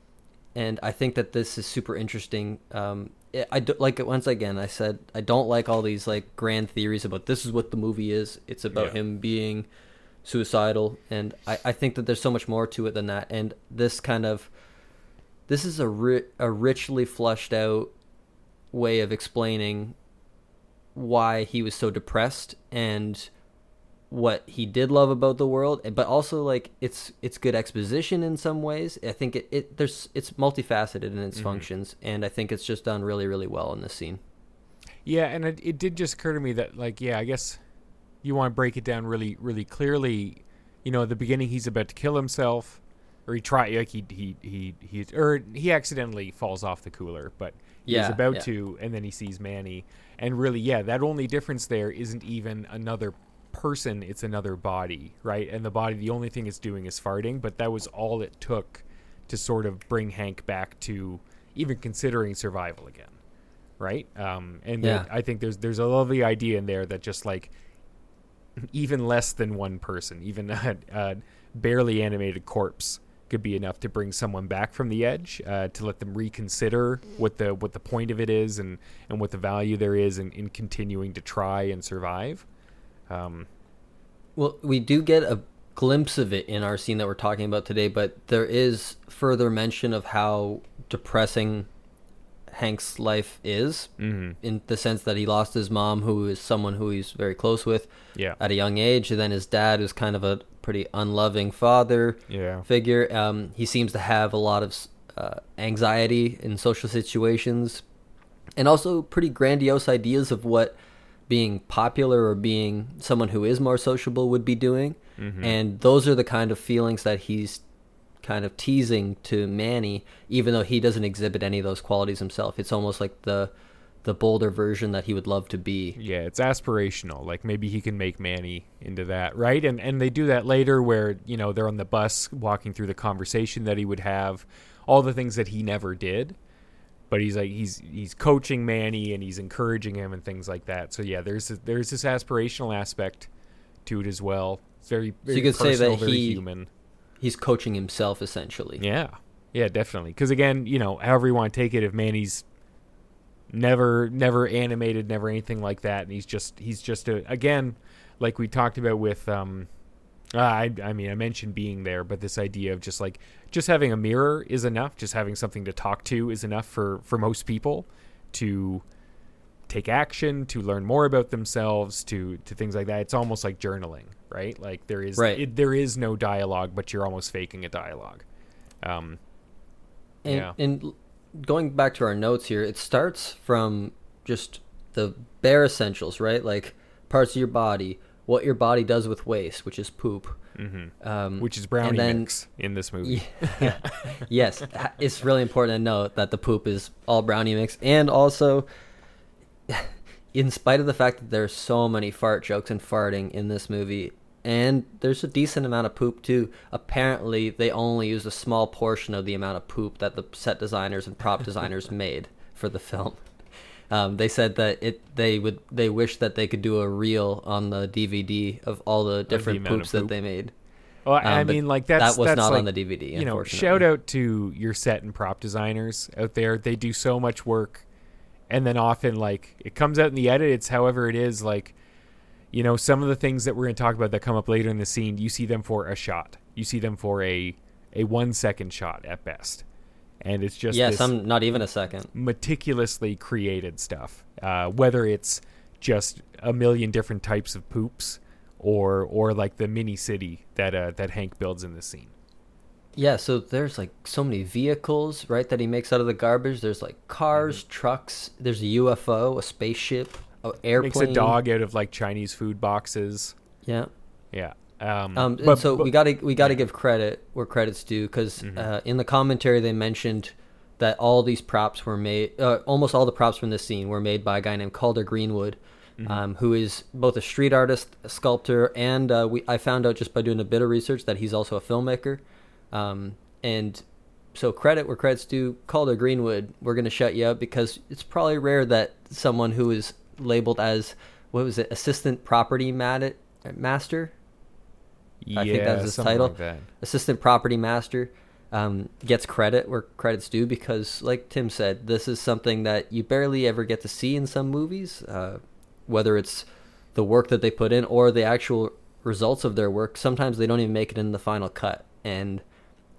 And I think that this is super interesting. Um, I- I do, like once again, I said I don't like all these like grand theories about this is what the movie is. It's about Yeah. him being suicidal, and I, I think that there's so much more to it than that. And this kind of this is a ri- a richly flushed out way of explaining why he was so depressed and what he did love about the world but also like it's it's good exposition in some ways. I think it, it there's it's multifaceted in its mm-hmm. functions and i think it's just done really really well in this scene. Yeah, and it, it did just occur to me that like yeah, I guess you want to break it down really really clearly, you know, at the beginning he's about to kill himself, or he try like he he he he or he accidentally falls off the cooler, but he's Yeah, about yeah. to, and then he sees Manny, and really, yeah, that only difference there isn't even another person; it's another body, right? And the body, the only thing it's doing is farting, but that was all it took to sort of bring Hank back to even considering survival again, right? Um, and Yeah. I think there's there's a lovely idea in there that just like even less than one person, even a, a barely animated corpse could be enough to bring someone back from the edge, uh, to let them reconsider what the what the point of it is and and what the value there is in, in continuing to try and survive. Um, Well, we do get a glimpse of it in our scene that we're talking about today, but there is further mention of how depressing Hank's life is, Mhm. in the sense that he lost his mom, who is someone who he's very close with, Yeah. at a young age, and then his dad, who's kind of a pretty unloving father Yeah. figure. Um, he seems to have a lot of uh, anxiety in social situations, and also pretty grandiose ideas of what being popular or being someone who is more sociable would be doing. Mhm. And those are the kind of feelings that he's kind of teasing to Manny, even though he doesn't exhibit any of those qualities himself. It's almost like the the bolder version that he would love to be. Yeah, it's aspirational. Like maybe he can make Manny into that, right? And and they do that later where, you know, they're on the bus walking through the conversation that he would have, all the things that he never did. But he's like he's he's coaching Manny and he's encouraging him and things like that. So yeah, there's this, there's this aspirational aspect to it as well. It's very, So you could say that very he human. he's coaching himself essentially. Yeah. Yeah, definitely. Because again, you know, however you want to take it, if Manny's never, never animated, never anything like that, and he's just, he's just a, again, like we talked about with, um, uh, I, I mean, I mentioned being there, but this idea of just like, just having a mirror is enough. Just having something to talk to is enough for, for most people to take action, to learn more about themselves, to, to things like that. It's almost like journaling, right? Like there is, Right. it, there is no dialogue, but you're almost faking a dialogue. Um, And, yeah. and going back to our notes here, it starts from just the bare essentials, right? Like parts of your body, what your body does with waste, which is poop. Mhm. Um, which is brownie then- mix in this movie. Yeah. yes, it's really important to note that the poop is all brownie mix, and also, in spite of the fact that there's so many fart jokes and farting in this movie, and there's a decent amount of poop too. Apparently, they only used a small portion of the amount of poop that the set designers and prop designers made for the film. Um, they said that it they would they wish that they could do a reel on the DVD of all the different of poops that they made. Well, Um, I mean, like that's that was that's not on the DVD. You know, shout out to your set and prop designers out there. They do so much work, and then often like it comes out in the edit. It's however it is. Like, you know, some of the things that we're going to talk about that come up later in the scene, you see them for a shot. You see them for a a one second shot at best, and it's just yeah, some not even a second. meticulously created stuff. Uh, whether it's just a million different types of poops, or or like the mini city that uh, that Hank builds in this scene. Yeah, so there's like so many vehicles, right, that he makes out of the garbage. There's like cars, Mm-hmm. trucks. There's a UFO, a spaceship, an airplane. Makes a dog out of like Chinese food boxes. Yeah. Yeah. Um, Um, and but- so but- we gotta we gotta give credit where credit's due because Mm-hmm. uh, in the commentary they mentioned that all these props were made. Uh, almost all the props from this scene were made by a guy named Calder Greenwood, Mm-hmm. um, who is both a street artist, a sculptor, and uh, we I found out just by doing a bit of research that he's also a filmmaker. Um, and so credit where credit's due. Calder Greenwood, we're gonna shut you up because it's probably rare that someone who is labeled as what was it, assistant property mat- master I think Yeah, that's his title. like. Assistant Property Master um, gets credit where credit's due because, like Tim said, this is something that you barely ever get to see in some movies. Uh, whether it's the work that they put in or the actual results of their work, sometimes they don't even make it in the final cut, and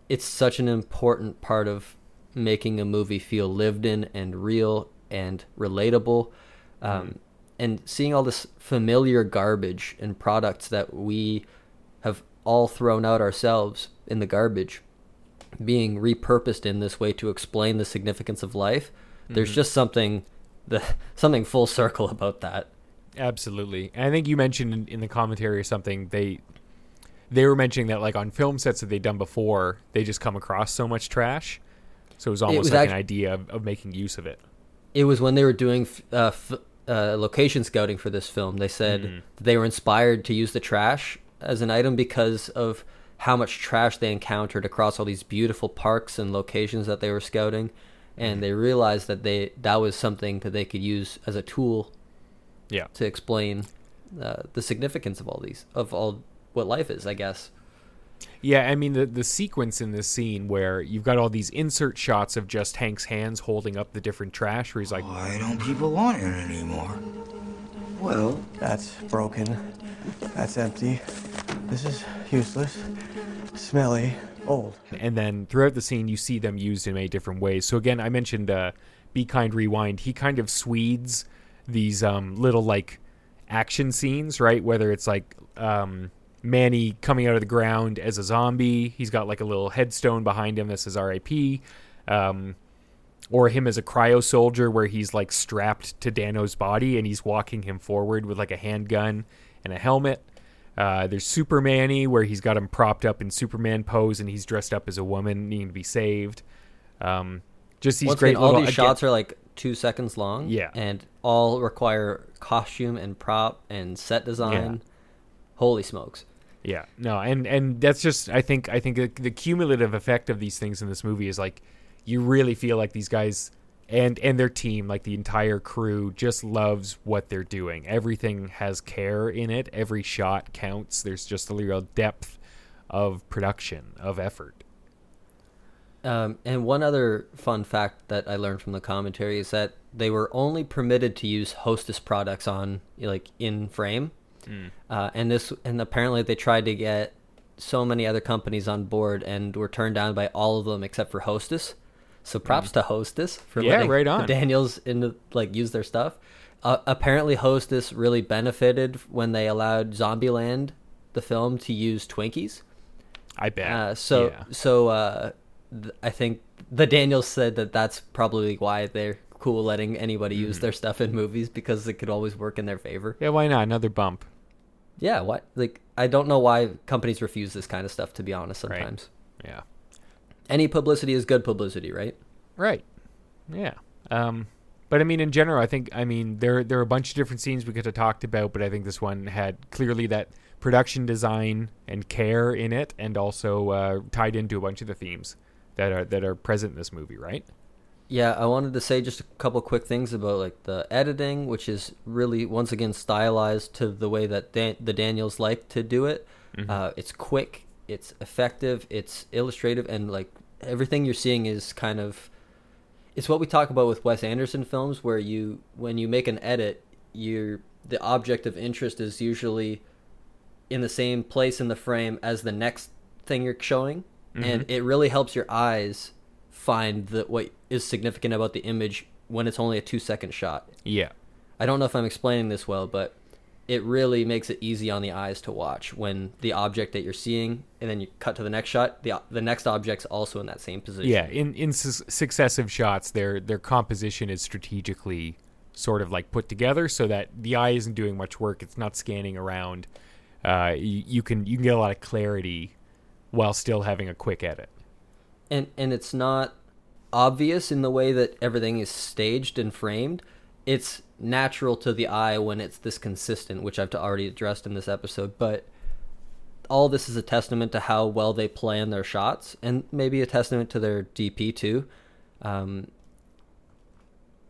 it's such an important part of making a movie feel lived in and real and relatable. Um, and seeing all this familiar garbage and products that we have all thrown out ourselves in the garbage being repurposed in this way to explain the significance of life there's Mhm. just something the something full circle about that Absolutely. And I think you mentioned in, in the commentary or something they they were mentioning that like on film sets that they'd done before, they just come across so much trash. So it was almost was like act- an idea of, of making use of it. It was when they were doing uh, f- uh, location scouting for this film. They said Mm-hmm. they were inspired to use the trash as an item because of how much trash they encountered across all these beautiful parks and locations that they were scouting, Mm-hmm. and they realized that they that was something that they could use as a tool Yeah. to explain uh, the significance of all these of all what life is. I guess. Yeah, I mean the the sequence in this scene where you've got all these insert shots of just Hank's hands holding up the different trash where he's like Why don't people want it anymore? Well, That's broken. That's empty. This is useless, smelly, old. and then throughout the scene you see them used in many different ways. So again, I mentioned Be Kind Rewind. He kind of swedes these um, little like action scenes, right? Whether it's like um, Manny coming out of the ground as a zombie, he's got like a little headstone behind him that says R.I.P. Um, or him as a cryo soldier where he's like strapped to Dano's body and he's walking him forward with like a handgun and a helmet. Uh, there's Superman-y where he's got him propped up in Superman pose and he's dressed up as a woman needing to be saved. Um, just these Once great again, all little these again- shots are like two seconds long. Yeah. and all require costume and prop and set design. Holy smokes! Yeah, no, and and that's just I think I think the, the cumulative effect of these things in this movie is like you really feel like these guys and and their team, like the entire crew, just loves what they're doing. Everything has care in it. Every shot counts. There's just a real depth of production of effort. Um, and one other fun fact that I learned from the commentary is that they were only permitted to use Hostess products on like in frame, uh, and this and apparently they tried to get so many other companies on board and were turned down by all of them except for Hostess. So props to Hostess for Yeah, letting right the on. Daniels into like use their stuff. Uh, apparently, Hostess really benefited when they allowed Zombieland, the film, to use Twinkies. I bet. Uh, so yeah. so uh, th- I think the Daniels said that that's probably why they're cool letting anybody Mm-hmm. use their stuff in movies because it could always work in their favor. yeah, why not another bump? Yeah, what like I don't know why companies refuse this kind of stuff. To be honest, Right. sometimes Yeah. Any publicity is good publicity, right? Right. Yeah. Um, but I mean, in general, I think I mean there there are a bunch of different scenes we could have talked about, but I think this one had clearly that production design and care in it, and also uh, tied into a bunch of the themes that are that are present in this movie. Right. Yeah, I wanted to say just a couple quick things about like the editing, which is really once again stylized to the way that Dan- the Daniels like to do it. Uh, it's quick, it's effective, it's illustrative, and like everything you're seeing is kind of it's what we talk about with Wes Anderson films, where you when you make an edit, you the object of interest is usually in the same place in the frame as the next thing you're showing, and mm-hmm. it really helps your eyes find the what is significant about the image when it's only a two second shot. Yeah. I don't know if I'm explaining this well, but it really makes it easy on the eyes to watch when the object that you're seeing, and then you cut to the next shot. the The next object's also in that same position. Yeah. In in su- successive shots, their their composition is strategically sort of like put together so that the eye isn't doing much work. It's not scanning around. Uh, you, you can you can get a lot of clarity while still having a quick edit. and and it's not obvious in the way that everything is staged and framed. It's natural to the eye when it's this consistent, which I've already addressed in this episode. But all this is a testament to how well they plan their shots, and maybe a testament to their DP too. Um,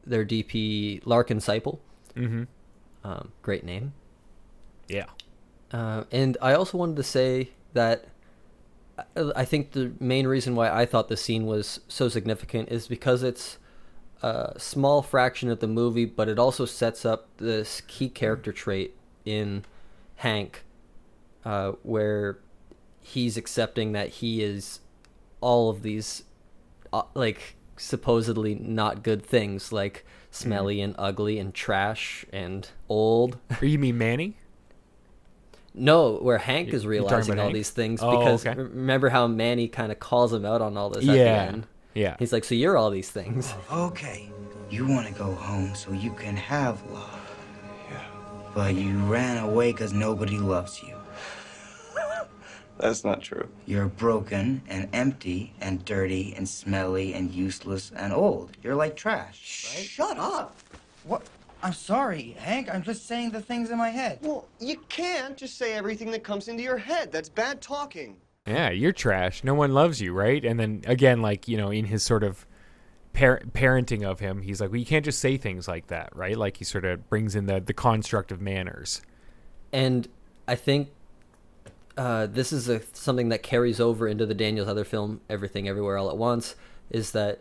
their DP Larkin Seiple, Mm-hmm. um, great name. Yeah. Uh, and I also wanted to say that I- I think the main reason why I thought the scene was so significant is because it's a small fraction of the movie, but it also sets up this key character trait in Hank, uh, where he's accepting that he is all of these, uh, like supposedly not good things, like smelly and ugly and trash and old. Or you mean Manny? No, where Hank is you're talking realizing all Hank? these things Oh, because okay. remember how Manny kind of calls him out on all this at the end. Yeah. He's like, "So you're all these things." okay. You want to go home so you can have love. Yeah. But you ran away because nobody loves you. That's not true. You're broken and empty and dirty and smelly and useless and old. You're like trash, right? Shut up. What? I'm sorry, Hank. I'm just saying the things in my head. Well, you can't just say everything that comes into your head. That's bad talking. Yeah, you're trash. No one loves you, right? And then again, like you know, in his sort of par- parenting of him, he's like, well, you can't just say things like that, right? Like he sort of brings in the the construct of manners. And I think uh, this is a, something that carries over into the Daniels other film, Everything Everywhere All at Once, is that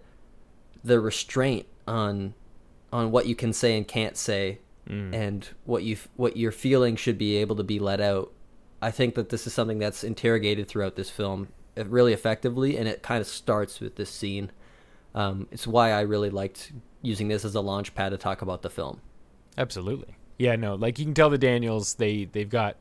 the restraint on on what you can say and can't say, Mm. and what you what your feeling should be able to be let out. I think that this is something that's interrogated throughout this film uh, really effectively, and it kind of starts with this scene. Um, it's why I really liked using this as a launch pad to talk about the film. Absolutely. Yeah, no, like you can tell the Daniels they they've got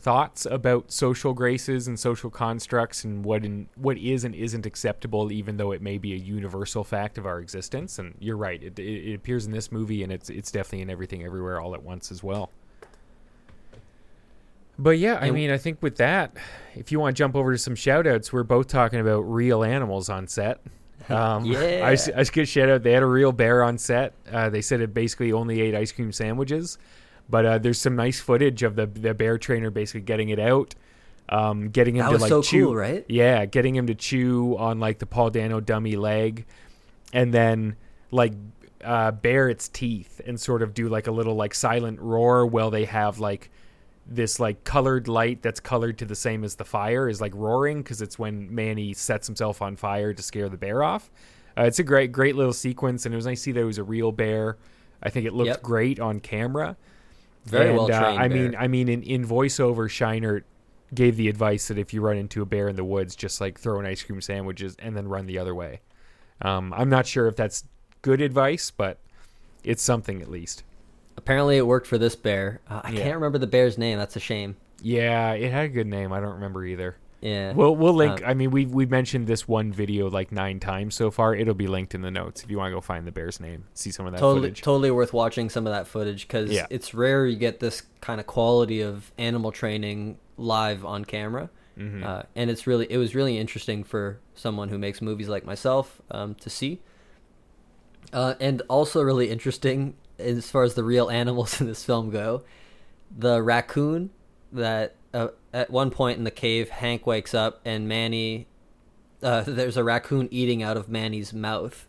thoughts about social graces and social constructs and what in what is and isn't acceptable even though it may be a universal fact of our existence and you're right it, it, it appears in this movie and it's it's definitely in everything everywhere all at once as well but yeah i mean i think with that if you want to jump over to some shout outs we're both talking about real animals on set um, Yeah. I, just- I just get a shout out. They had a real bear on set. Uh, they said it basically only ate ice cream sandwiches, but uh, there's some nice footage of the the bear trainer basically getting it out, um, getting him That to was like so chew. cool, right? Yeah, getting him to chew on like the Paul Dano dummy leg, and then like uh, bare its teeth and sort of do like a little like silent roar while they have like this like colored light that's colored to the same as the fire is like roaring because it's when Manny sets himself on fire to scare the bear off. Uh, it's a great, great little sequence, and it was nice to see that it was a real bear. I think it looked Yep. great on camera. Very And, well uh, trained I mean. I mean, in, in voiceover, Scheinert gave the advice that if you run into a bear in the woods, just like throw an ice cream sandwiches and then run the other way. Um, I'm not sure if that's good advice, but it's something at least. Apparently, it worked for this bear. Uh, I Yeah. can't remember the bear's name. That's a shame. Yeah, it had a good name. I don't remember either. Yeah. We'll we'll link. Um, I mean, we we mentioned this one video like nine times so far. It'll be linked in the notes if you want to go find the bear's name, see some of that totally, footage. totally worth watching some of that footage because Yeah. it's rare you get this kind of quality of animal training live on camera, Mm-hmm. uh, and it's really it was really interesting for someone who makes movies like myself um, to see, uh, and also really interesting as far as the real animals in this film go. The raccoon that uh, at one point in the cave, Hank wakes up and Manny. Uh, there's a raccoon eating out of Manny's mouth,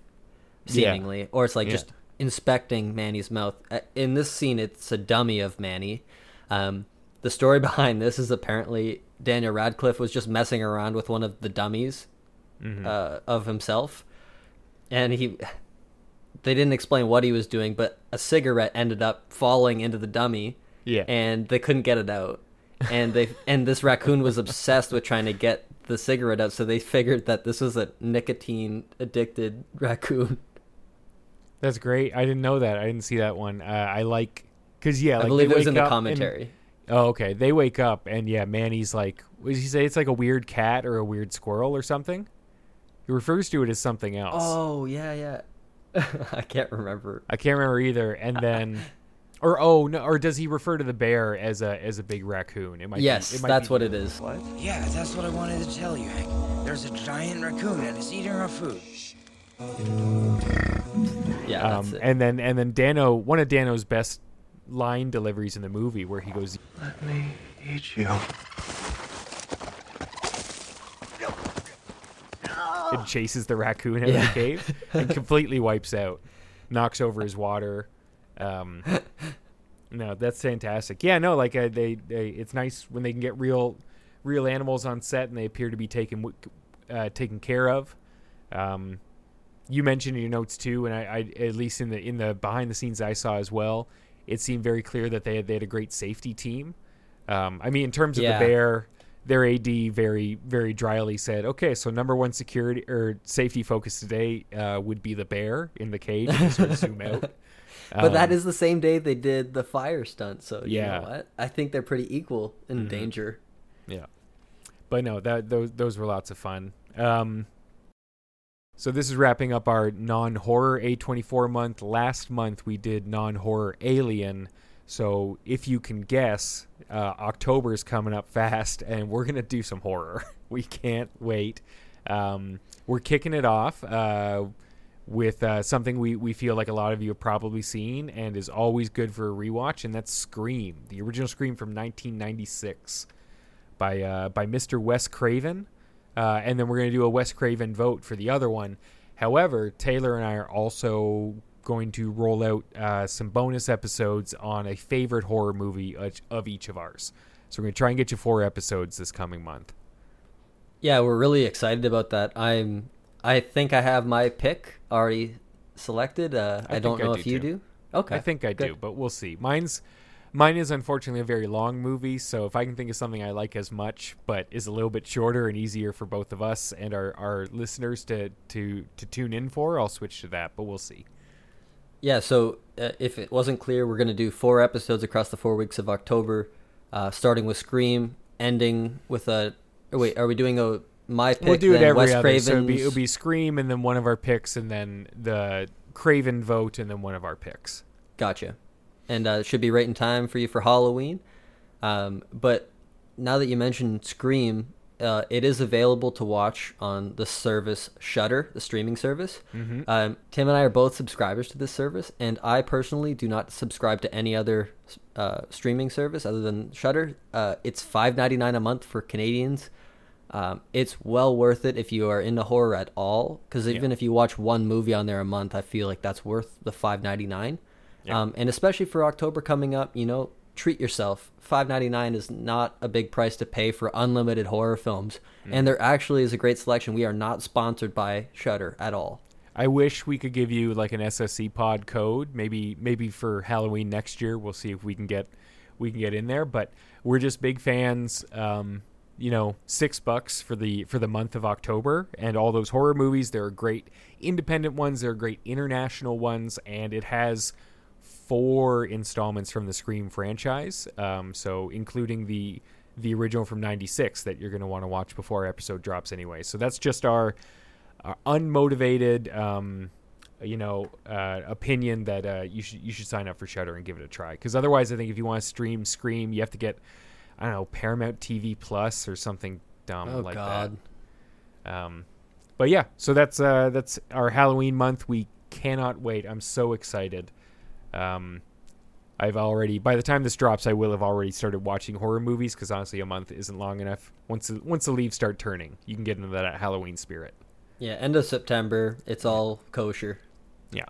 Yeah. seemingly, or it's like Yeah. just inspecting Manny's mouth. In this scene, it's a dummy of Manny. Um, the story behind this is apparently Daniel Radcliffe was just messing around with one of the dummies Mm-hmm. uh, of himself, and he. They didn't explain what he was doing, but a cigarette ended up falling into the dummy, Yeah. and they couldn't get it out. And they and this raccoon was obsessed with trying to get the cigarette out, so they figured that this was a nicotine addicted raccoon. That's great. I didn't know that. I didn't see that one. Uh, I like because yeah, like I believe it was in the up and- commentary. oh, okay. They wake up and yeah, Manny's like, what did he say? It's like a weird cat or a weird squirrel or something. He refers to it as something else. Oh yeah, yeah. I can't remember. I can't remember either. And then, or oh no, or does he refer to the bear as a as a big raccoon? It might. Yes, be, it might that's be- what it is. What? Yeah, that's what I wanted to tell you, Hank. There's a giant raccoon and it's eating our food. Yeah, that's Um, it. and then and then Dano, one of Dano's best line deliveries in the movie, where he goes, Let me eat you. And chases the raccoon out Yeah. of the cave and completely wipes out, knocks over his water. Um, no, that's fantastic. Yeah, no, like uh, they, they, it's nice when they can get real, real animals on set and they appear to be taken, uh, taken care of. Um, you mentioned in your notes too, and I, I at least in the in the behind the scenes I saw as well, it seemed very clear that they had, they had a great safety team. Um, I mean, in terms of Yeah. the bear, their AD very very dryly said, "Okay, so number one security or safety focus today uh, would be the bear in the cage." Sort of zoom out. but that Um, is the same day they did the fire stunt, so you Yeah. know what? I think they're pretty equal in Mhm. danger. Yeah, but no, that those those were lots of fun. Um, so this is wrapping up our non-horror A24 month. Last month we did non-horror Alien. So if you can guess, uh, October is coming up fast, and we're gonna do some horror. we can't wait. Um, we're kicking it off uh, with uh, something we, we feel like a lot of you have probably seen and is always good for a rewatch, and that's Scream, the original Scream from 1996 by uh, by Mr. Wes Craven. Uh, and then we're going to do a Wes Craven vote for the other one. However, Taylor and I are also going to roll out uh, some bonus episodes on a favorite horror movie of each of ours. So we're going to try and get you four episodes this coming month. Yeah, we're really excited about that. I'm. I think I have my pick already selected. Uh, I, I don't know I do if you too. do. Okay, I think I Good. do, but we'll see. Mine's mine is unfortunately a very long movie, so if I can think of something I like as much, but is a little bit shorter and easier for both of us and our, our listeners to, to to tune in for, I'll switch to that. But we'll see. Yeah. So uh, if it wasn't clear, we're going to do four episodes across the four weeks of October, uh, starting with Scream, ending with a wait, are we doing a my pick? We'll do it every Wes other. Craven's... So it'll be, it'll be Scream, and then one of our picks, and then the Craven vote, and then one of our picks. Gotcha. And uh, it should be right in time for you for Halloween. Um, but now that you mentioned Scream, uh, it is available to watch on the service Shudder, the streaming service. Mm-hmm. Um, Tim and I are both subscribers to this service, and I personally do not subscribe to any other uh, streaming service other than Shudder. Uh, it's five ninety nine a month for Canadians. Um, it's well worth it if you are into horror at all. Because even yeah. if you watch one movie on there a month, I feel like that's worth the five ninety nine. Yeah. Um, and especially for October coming up, you know, treat yourself. Five ninety nine is not a big price to pay for unlimited horror films, mm. and there actually is a great selection. We are not sponsored by Shudder at all. I wish we could give you like an SSC pod code, maybe maybe for Halloween next year. We'll see if we can get we can get in there, but we're just big fans. Um, you know six bucks for the for the month of October and all those horror movies. There are great independent ones. There are great international ones, and it has four installments from the Scream franchise. Um, so including the the original from '96 that you're going to want to watch before our episode drops anyway. So that's just our, our unmotivated. Um, you know, uh, opinion that uh, you should you should sign up for Shudder and give it a try. Because otherwise, I think if you want to stream Scream, you have to get I don't know Paramount TV Plus or something dumb oh, like God. that. Um, but yeah, so that's uh, that's our Halloween month. We cannot wait. I'm so excited. Um, I've already by the time this drops, I will have already started watching horror movies because honestly, a month isn't long enough. Once the, once the leaves start turning, you can get into that Halloween spirit. Yeah, end of September, it's all kosher. Yeah.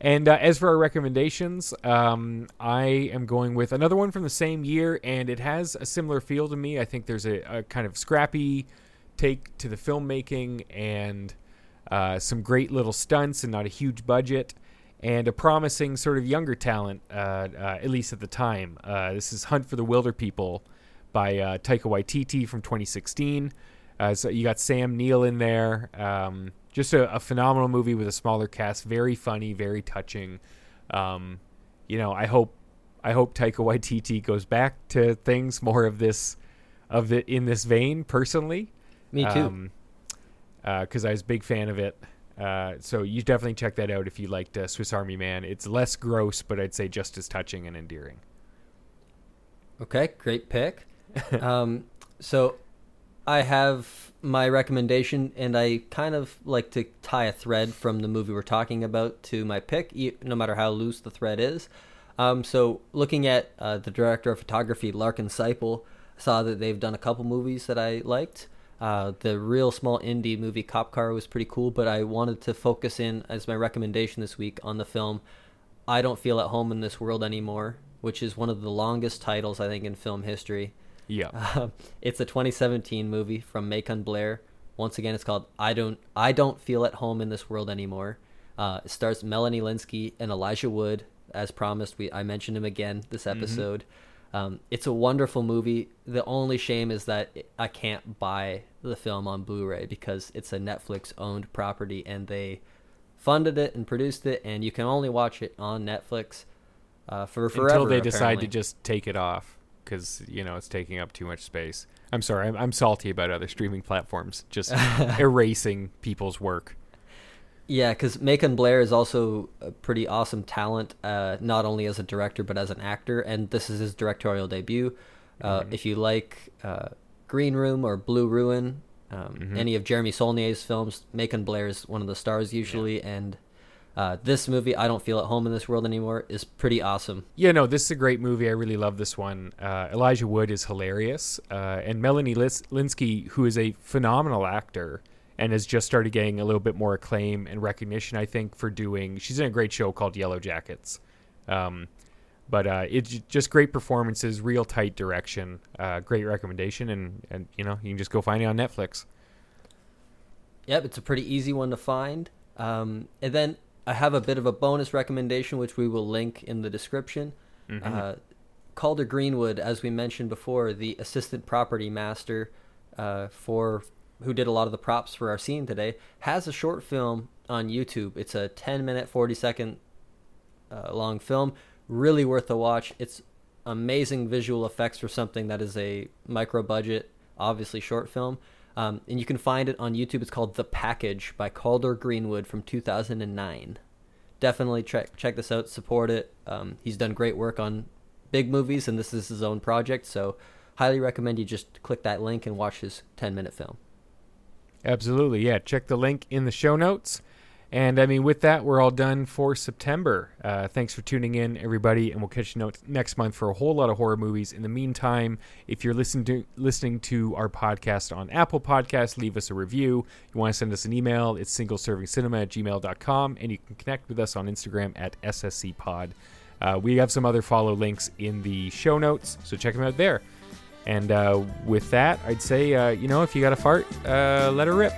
And uh, as for our recommendations, um, I am going with another one from the same year, and it has a similar feel to me. I think there's a, a kind of scrappy take to the filmmaking and uh, some great little stunts and not a huge budget, and a promising sort of younger talent, uh, uh at least at the time. Uh, this is Hunt for the Wilderpeople by uh, Taika Waititi from 2016. so you got Sam Neill in there. Um, just a, a, phenomenal movie with a smaller cast, very funny, very touching. Um, you know, I hope I hope Taika Waititi goes back to things more of this of it in this vein. Personally, me too, because um, uh, I was a big fan of it. Uh, so you definitely check that out if you liked uh, Swiss Army Man. It's less gross, but I'd say just as touching and endearing. Okay, great pick. um, so I have my recommendation, and I kind of like to tie a thread from the movie we're talking about to my pick, no matter how loose the thread is. Um, so, looking at uh, the director of photography, Larkin Seiple, saw that they've done a couple movies that I liked. Uh, the real small indie movie Cop Car was pretty cool, but I wanted to focus in as my recommendation this week on the film I Don't Feel at Home in This World Anymore, which is one of the longest titles, I think, in film history. Yeah. Uh, it's a 2017 movie from Macon Blair. Once again, it's called I Don't I Don't Feel at Home in This World Anymore. Uh, it stars Melanie Lynskey and Elijah Wood, as promised. We I mentioned him again this mm-hmm. episode. Mm-hmm. Um, it's a wonderful movie. The only shame is that I can't buy the film on Blu-ray because it's a Netflix-owned property and they funded it and produced it, and you can only watch it on Netflix uh, for forever. Until they decide to just take it off because you know it's taking up too much space. I'm sorry, I'm, I'm salty about other streaming platforms just erasing people's work. Yeah, because Macon Blair is also a pretty awesome talent, uh, not only as a director but as an actor, and this is his directorial debut. Uh, Mm-hmm. If you like uh, Green Room or Blue Ruin, um, Mm-hmm. any of Jeremy Saulnier's films, Macon Blair is one of the stars usually, and uh, this movie, I don't feel at home in this world anymore, is pretty awesome. Yeah, no, this is a great movie. I really love this one. Uh, Elijah Wood is hilarious, uh, and Melanie Lis- Lynskey, who is a phenomenal actor and has just started getting a little bit more acclaim and recognition, I think, for doing. She's in a great show called Yellowjackets. Um, but uh, it's just great performances, real tight direction, uh, great recommendation, and and you know you can just go find it on Netflix. Yep, it's a pretty easy one to find. Um, and then I have a bit of a bonus recommendation, which we will link in the description. Uh, Calder Greenwood, as we mentioned before, the assistant property master uh, for who did a lot of the props for our scene today, has a short film on YouTube. It's a 10 minute, 40 second uh, long film. Really worth a watch. It's amazing visual effects for something that is a micro budget, obviously short film. Um, and you can find it on YouTube. It's called The Package by Calder Greenwood from 2009. Definitely check check this out. Support it. Um, he's done great work on big movies, and this is his own project. So, highly recommend you just click that link and watch his 10 minute film. Absolutely, yeah. Check the link in the show notes. And I mean, with that, we're all done for September. Uh, thanks for tuning in, everybody, and we'll catch you next month for a whole lot of horror movies. In the meantime, if you're listening to listening to our podcast on Apple Podcasts, leave us a review. You want to send us an email? It's singleservingcinema at gmail.com, and you can connect with us on Instagram at SSCPod. Uh, we have some other follow links in the show notes, so check them out there. And uh, with that, I'd say, uh, you know, if you got a fart, uh, let her rip.